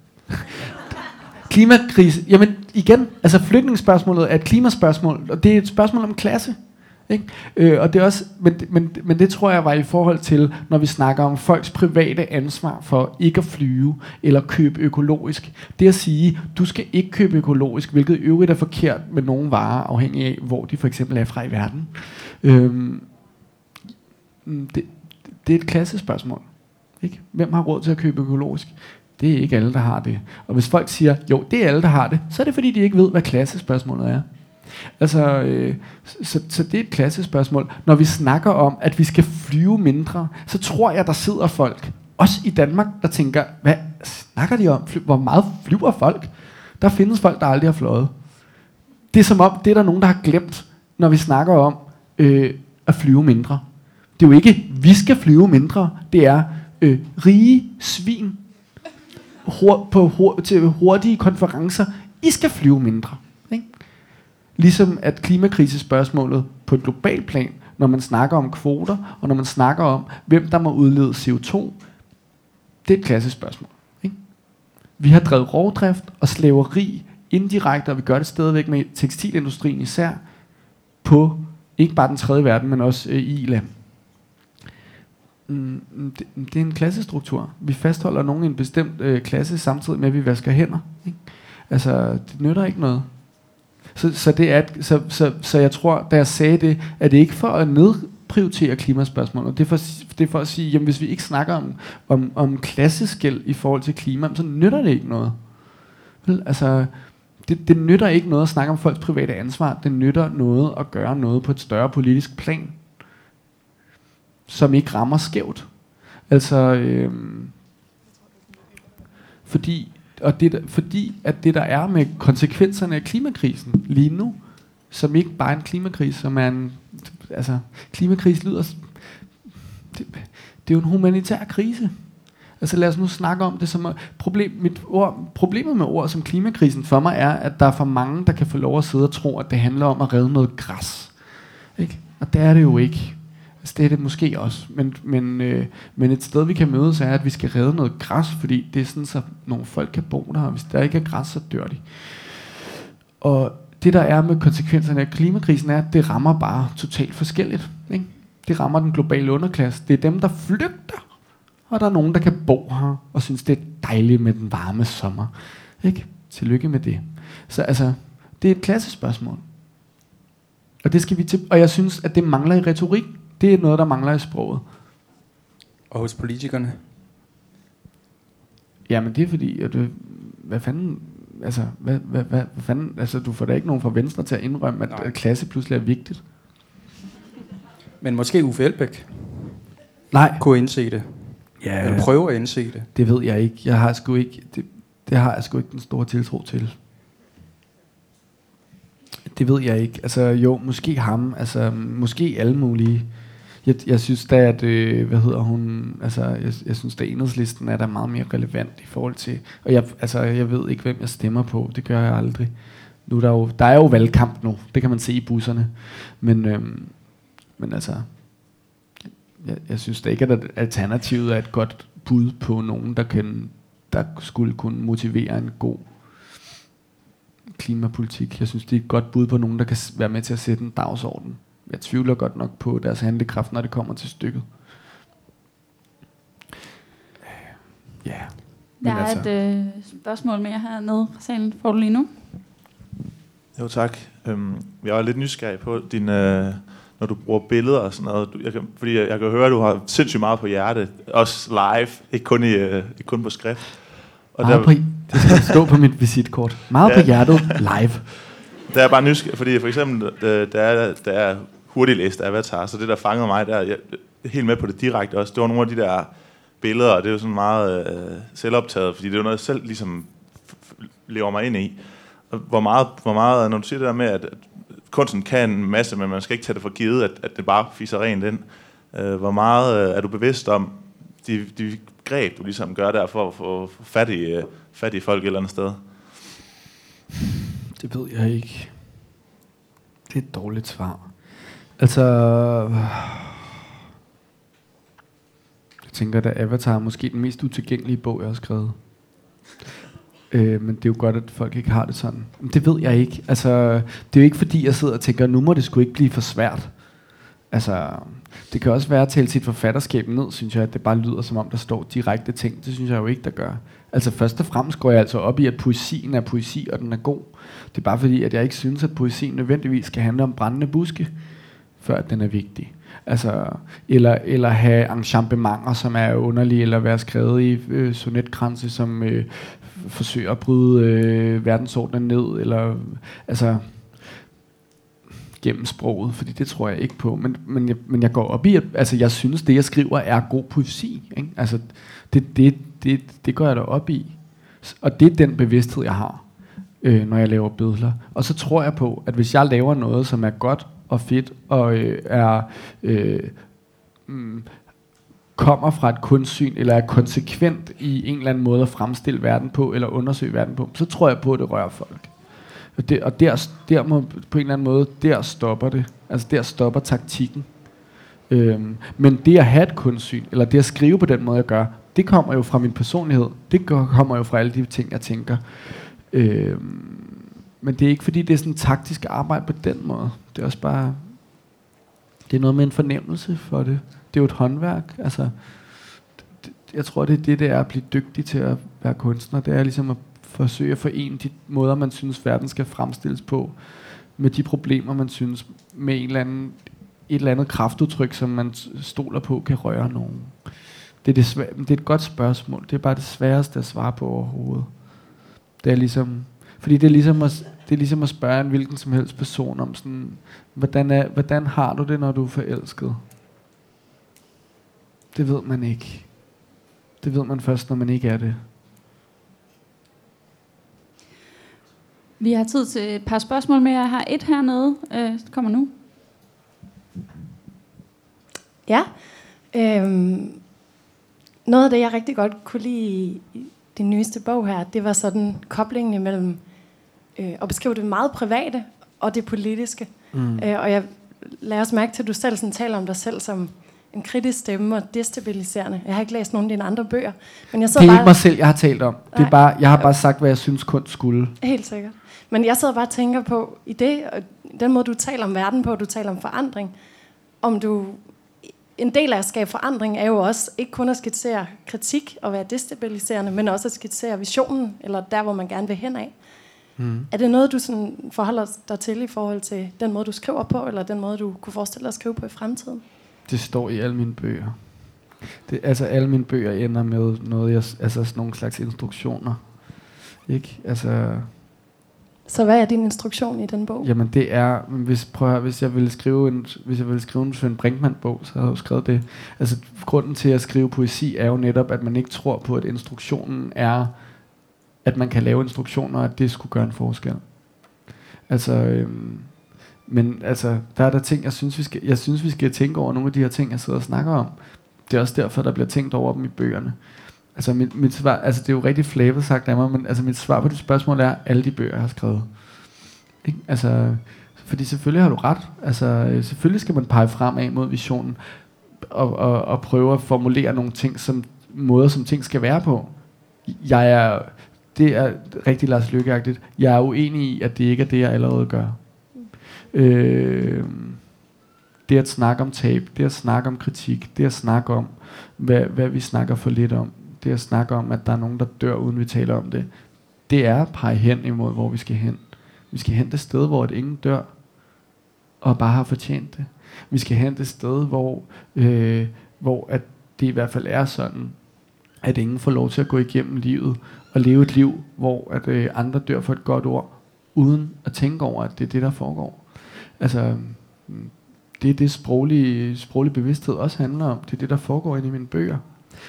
Klimakrise. Jamen igen, altså flygtningsspørgsmålet er et klimaspørgsmål, og det er et spørgsmål om klasse. Ikke? Øh, og det er også, men, men, men det tror jeg var i forhold til, når vi snakker om folks private ansvar for ikke at flyve eller købe økologisk. Det at sige, du skal ikke købe økologisk, hvilket i øvrigt er forkert med nogle varer, afhængig af, hvor de for eksempel er fra i verden. Øhm, det, det er et klassespørgsmål. Ikke? Hvem har råd til at købe økologisk? Det er ikke alle, der har det. Og hvis folk siger, jo, det er alle, der har det, så er det fordi, de ikke ved, hvad klassespørgsmålet er. Altså, øh, så, så det er et klassespørgsmål. Når vi snakker om, at vi skal flyve mindre, så tror jeg, der sidder folk, også i Danmark, der tænker, hvad snakker de om? Fly, hvor meget flyver folk? Der findes folk, der aldrig har fløjet. Det er som om, det er der nogen, der har glemt, når vi snakker om øh, at flyve mindre. Det er jo ikke, vi skal flyve mindre. Det er øh, rige svin hur, på hur, til hurtige konferencer. I skal flyve mindre. Ligesom at klimakrisespørgsmålet på et globalt plan, når man snakker om kvoter, og når man snakker om, hvem der må udlede CO2, det er et klassespørgsmål. Ikke? Vi har drevet rovdrift og slaveri indirekte, og vi gør det stadigvæk med tekstilindustrien især, på ikke bare den tredje verden, men også øh, i land. Mm, det, det er en klassestruktur. Vi fastholder nogen i en bestemt øh, klasse, samtidig med, at vi vasker hænder. Ikke? Altså, det nytter ikke noget. Så, så, det er, så, så, så jeg tror, da jeg sagde det, at det ikke for at nedprioritere klimaspørgsmålet. Det er for, det er for at sige, jamen hvis vi ikke snakker om, om, om klasseskæld i forhold til klima, så nytter det ikke noget. Vel, altså, det, det nytter ikke noget at snakke om folks private ansvar. Det nytter noget at gøre noget på et større politisk plan, som ikke rammer skævt. Altså, øh, fordi, og det, fordi at det der er med konsekvenserne af klimakrisen lige nu, som ikke bare er en klimakrise, som er en, altså, klimakrise lyder, det, det er jo en humanitær krise. Altså lad os nu snakke om det som problem, mit ord, problemet med ord som klimakrisen for mig er, at der er for mange, der kan få lov at sidde og tro, at det handler om at redde noget græs. Ikke? Og det er det jo ikke. Altså det er det måske også. Men, men, øh, men et sted vi kan mødes er, at vi skal redde noget græs, fordi det er sådan, så nogle folk kan bo der, og hvis der ikke er græs, så dør de. Og det der er med konsekvenserne af klimakrisen er, at det rammer bare totalt forskelligt. Ikke? Det rammer den globale underklasse. Det er dem, der flygter og der er nogen, der kan bo her, og synes, det er dejligt med den varme sommer. Ikke? Tillykke med det. Så altså, det er et klassespørgsmål. Og det skal vi til, og jeg synes, at det mangler i retorik. Det er noget, der mangler i sproget. Og hos politikerne? Jamen det er fordi, at øh, hvad fanden, altså, hvad, hvad, hvad, hvad fanden, altså du får da ikke nogen fra Venstre til at indrømme, at Nej. klasse pludselig er vigtigt. Men måske Uffe Elbæk Nej. kunne indse det. Ja, Eller prøve at indse det. Det ved jeg ikke. Jeg har sgu ikke, det, det har jeg sgu ikke den store tiltro til. Det ved jeg ikke. Altså jo, måske ham. Altså måske alle mulige. Jeg, jeg synes da, at, øh, hvad hedder hun, altså jeg, jeg synes da enhedslisten er der meget mere relevant i forhold til, og jeg, altså jeg ved ikke, hvem jeg stemmer på. Det gør jeg aldrig. Nu er der jo, der er jo valgkamp nu. Det kan man se i busserne. Men, øh, men altså, jeg, jeg synes da ikke, at alternativet er et godt bud på nogen, der, kan, der skulle kunne motivere en god klimapolitik. Jeg synes, det er et godt bud på nogen, der kan være med til at sætte en dagsorden. Jeg tvivler godt nok på deres handlekraft, når det kommer til stykket. Ja. Yeah. Der er altså. et øh, spørgsmål mere hernede fra salen. Får du lige nu? Jo, tak. Øhm, jeg var lidt nysgerrig på din... Øh når du bruger billeder og sådan noget. Du, jeg kan, fordi jeg, jeg kan høre, at du har sindssygt meget på hjerte. Også live, ikke kun, i, uh, ikke kun på skrift. Og meget der, på, det skal stå på mit visitkort. Meget ja. på hjertet, live. Der er bare nysgerrig, fordi for eksempel, der, der er, der er hurtiglæst avatar, så det, der fangede mig der, jeg er helt med på det direkte også, det var nogle af de der billeder, og det er jo sådan meget øh, selvoptaget, fordi det er noget, jeg selv ligesom lever mig ind i. Og hvor meget, hvor meget, når du siger det der med, at kunsten kan en masse, men man skal ikke tage det for givet, at, at det bare fiser rent ind. Øh, hvor meget øh, er du bevidst om de, de greb, du ligesom gør der for at få fat i, øh, fat i folk et eller andet sted? Det ved jeg ikke. Det er et dårligt svar. Altså... Jeg tænker, at Avatar er måske den mest utilgængelige bog, jeg har skrevet. Øh, men det er jo godt, at folk ikke har det sådan. Men det ved jeg ikke. Altså, det er jo ikke fordi, jeg sidder og tænker, nu må det sgu ikke blive for svært. Altså, det kan også være at tale sit forfatterskab ned, synes jeg, at det bare lyder som om, der står direkte ting. Det synes jeg jo ikke, der gør. Altså først og fremmest går jeg altså op i, at poesien er poesi, og den er god. Det er bare fordi, at jeg ikke synes, at poesien nødvendigvis skal handle om brændende buske, før at den er vigtig. Altså, eller, eller have enchampementer, som er underlige, eller være skrevet i øh, sonetkranse, som øh, forsøger at bryde øh, verdensordenen ned, eller altså gennem sproget, fordi det tror jeg ikke på. Men, men, jeg, men jeg går op i, at altså, jeg synes, det jeg skriver er god poesi. Ikke? Altså, det, det, det, det går jeg da op i. Og det er den bevidsthed, jeg har, øh, når jeg laver billeder. Og så tror jeg på, at hvis jeg laver noget, som er godt og fedt, og øh, er øh, mm, kommer fra et kunstsyn, eller er konsekvent i en eller anden måde at fremstille verden på, eller undersøge verden på, så tror jeg på, at det rører folk. Og, det, og der, der må på en eller anden måde, der stopper det. Altså der stopper taktikken. Øhm, men det at have et kunstsyn, eller det at skrive på den måde, jeg gør, det kommer jo fra min personlighed. Det kommer jo fra alle de ting, jeg tænker. Øhm, men det er ikke fordi, det er sådan taktisk arbejde på den måde. Det er også bare, det er noget med en fornemmelse for det. Det er jo et håndværk. Altså, det, jeg tror, det er det, det er at blive dygtig til at være kunstner. Det er ligesom at forsøge at forene de måder, man synes, verden skal fremstilles på, med de problemer, man synes, med en eller anden, et eller andet kraftudtryk, som man stoler på, kan røre nogen. Det er, det, svæ- det er et godt spørgsmål. Det er bare det sværeste at svare på overhovedet. Det er ligesom, fordi det er ligesom at, det er ligesom at spørge en hvilken som helst person om sådan, hvordan, er, hvordan har du det, når du er forelsket? Det ved man ikke. Det ved man først, når man ikke er det. Vi har tid til et par spørgsmål mere. Jeg har et hernede. Øh, det kommer nu. Ja. Øhm, noget af det, jeg rigtig godt kunne lide i din nyeste bog her, det var sådan koblingen imellem øh, at beskrive det meget private og det politiske. Mm. Øh, og jeg lader også mærke til, at du selv sådan taler om dig selv som en kritisk stemme og destabiliserende. Jeg har ikke læst nogen af dine andre bøger. Men jeg det er bare, ikke mig selv, jeg har talt om. Det er bare, jeg har bare sagt, hvad jeg synes kunst skulle. Helt sikkert. Men jeg sidder bare og tænker på, i det, og den måde, du taler om verden på, du taler om forandring, om du en del af at skabe forandring er jo også ikke kun at skitsere kritik og være destabiliserende, men også at skitsere visionen, eller der, hvor man gerne vil hen af. Mm. Er det noget, du sådan forholder dig til i forhold til den måde, du skriver på, eller den måde, du kunne forestille dig at skrive på i fremtiden? Det står i alle mine bøger. Det, altså alle mine bøger ender med noget, jeg, altså sådan nogle slags instruktioner. Ikke? Altså, så hvad er din instruktion i den bog? Jamen det er, hvis, prøv at, hvis jeg ville skrive en, hvis jeg ville skrive en Svend Brinkmann bog, så havde jeg skrevet det. Altså grunden til at skrive poesi er jo netop, at man ikke tror på, at instruktionen er, at man kan lave instruktioner, at det skulle gøre en forskel. Altså, øhm, men altså, der er der ting, jeg synes, vi skal, jeg synes, vi skal tænke over nogle af de her ting, jeg sidder og snakker om. Det er også derfor, der bliver tænkt over dem i bøgerne. Altså mit, mit svar, altså det er jo rigtig flavet sagt af mig, men altså mit svar på det spørgsmål er, alle de bøger, jeg har skrevet. Ikke? Altså, fordi selvfølgelig har du ret. Altså, øh, selvfølgelig skal man pege fremad mod visionen, og, og, og prøve at formulere nogle ting, som måder, som ting skal være på. Jeg er, det er rigtig Lars Lykkeagtigt. Jeg er uenig i, at det ikke er det, jeg allerede gør. Øh, det at snakke om tab, det at snakke om kritik, det at snakke om, hvad, hvad vi snakker for lidt om, det at snakke om, at der er nogen, der dør, uden vi taler om det, det er at pege hen imod, hvor vi skal hen. Vi skal hen det sted, hvor et ingen dør, og bare har fortjent det. Vi skal hen det sted, hvor, øh, hvor at det i hvert fald er sådan, at ingen får lov til at gå igennem livet og leve et liv, hvor at øh, andre dør for et godt ord, uden at tænke over, at det er det, der foregår. Altså, mm, det er det sproglige, sproglige bevidsthed også handler om. Det er det, der foregår inde i mine bøger.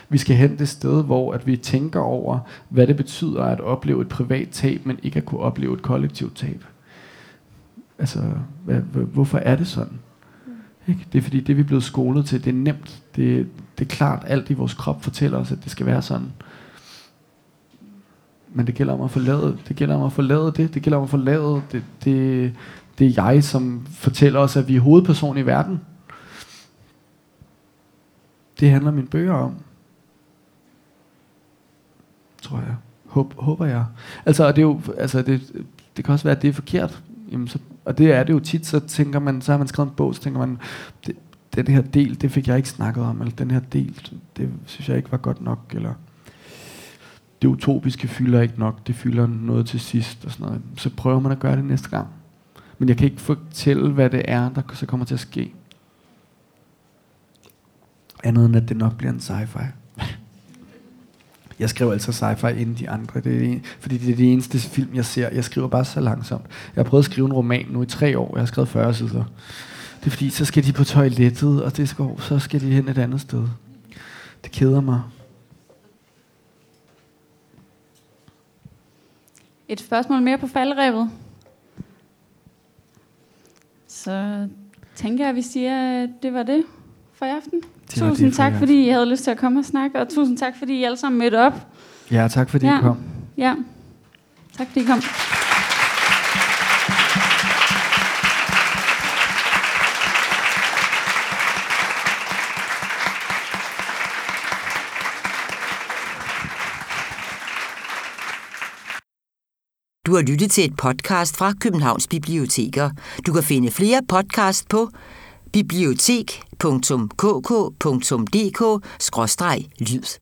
Vi skal hen det sted, hvor at vi tænker over, hvad det betyder at opleve et privat tab, men ikke at kunne opleve et kollektivt tab. Altså, hvad, hvorfor er det sådan? Ikke? Det er fordi, det vi er blevet skolet til, det er nemt. Det, det er klart, alt i vores krop fortæller os, at det skal være sådan. Men det gælder om at forlade, det gælder om at forlade det, det gælder om at forlade det, det, det er jeg, som fortæller os, at vi er hovedperson i verden. Det handler mine bøger om tror jeg. Håb, håber jeg. Altså, og det, er jo, altså det, det kan også være, at det er forkert. Jamen, så, og det er det jo tit, så tænker man, så har man skrevet en bog, så tænker man, det, den her del, det fik jeg ikke snakket om, eller den her del, det synes jeg ikke var godt nok, eller det utopiske fylder ikke nok, det fylder noget til sidst, og sådan noget. Så prøver man at gøre det næste gang. Men jeg kan ikke fortælle, hvad det er, der så kommer til at ske. Andet end, at det nok bliver en sci-fi. Jeg skriver altså sci-fi inden de andre, det er det, fordi det er det eneste film, jeg ser. Jeg skriver bare så langsomt. Jeg har prøvet at skrive en roman nu i tre år. Jeg har skrevet 40 sider. Det er fordi, så skal de på toilettet, og det skal, så skal de hen et andet sted. Det keder mig. Et spørgsmål mere på faldrevet. Så tænker jeg, at vi siger, at det var det for i aften. Tusind tak, fordi I havde lyst til at komme og snakke, og tusind tak, fordi I alle sammen mødte op. Ja, tak fordi Ja. I kom. Ja, tak fordi I kom. Du har lyttet til et podcast fra Københavns Biblioteker. Du kan finde flere podcast på bibliotek.kk.dk/lyd.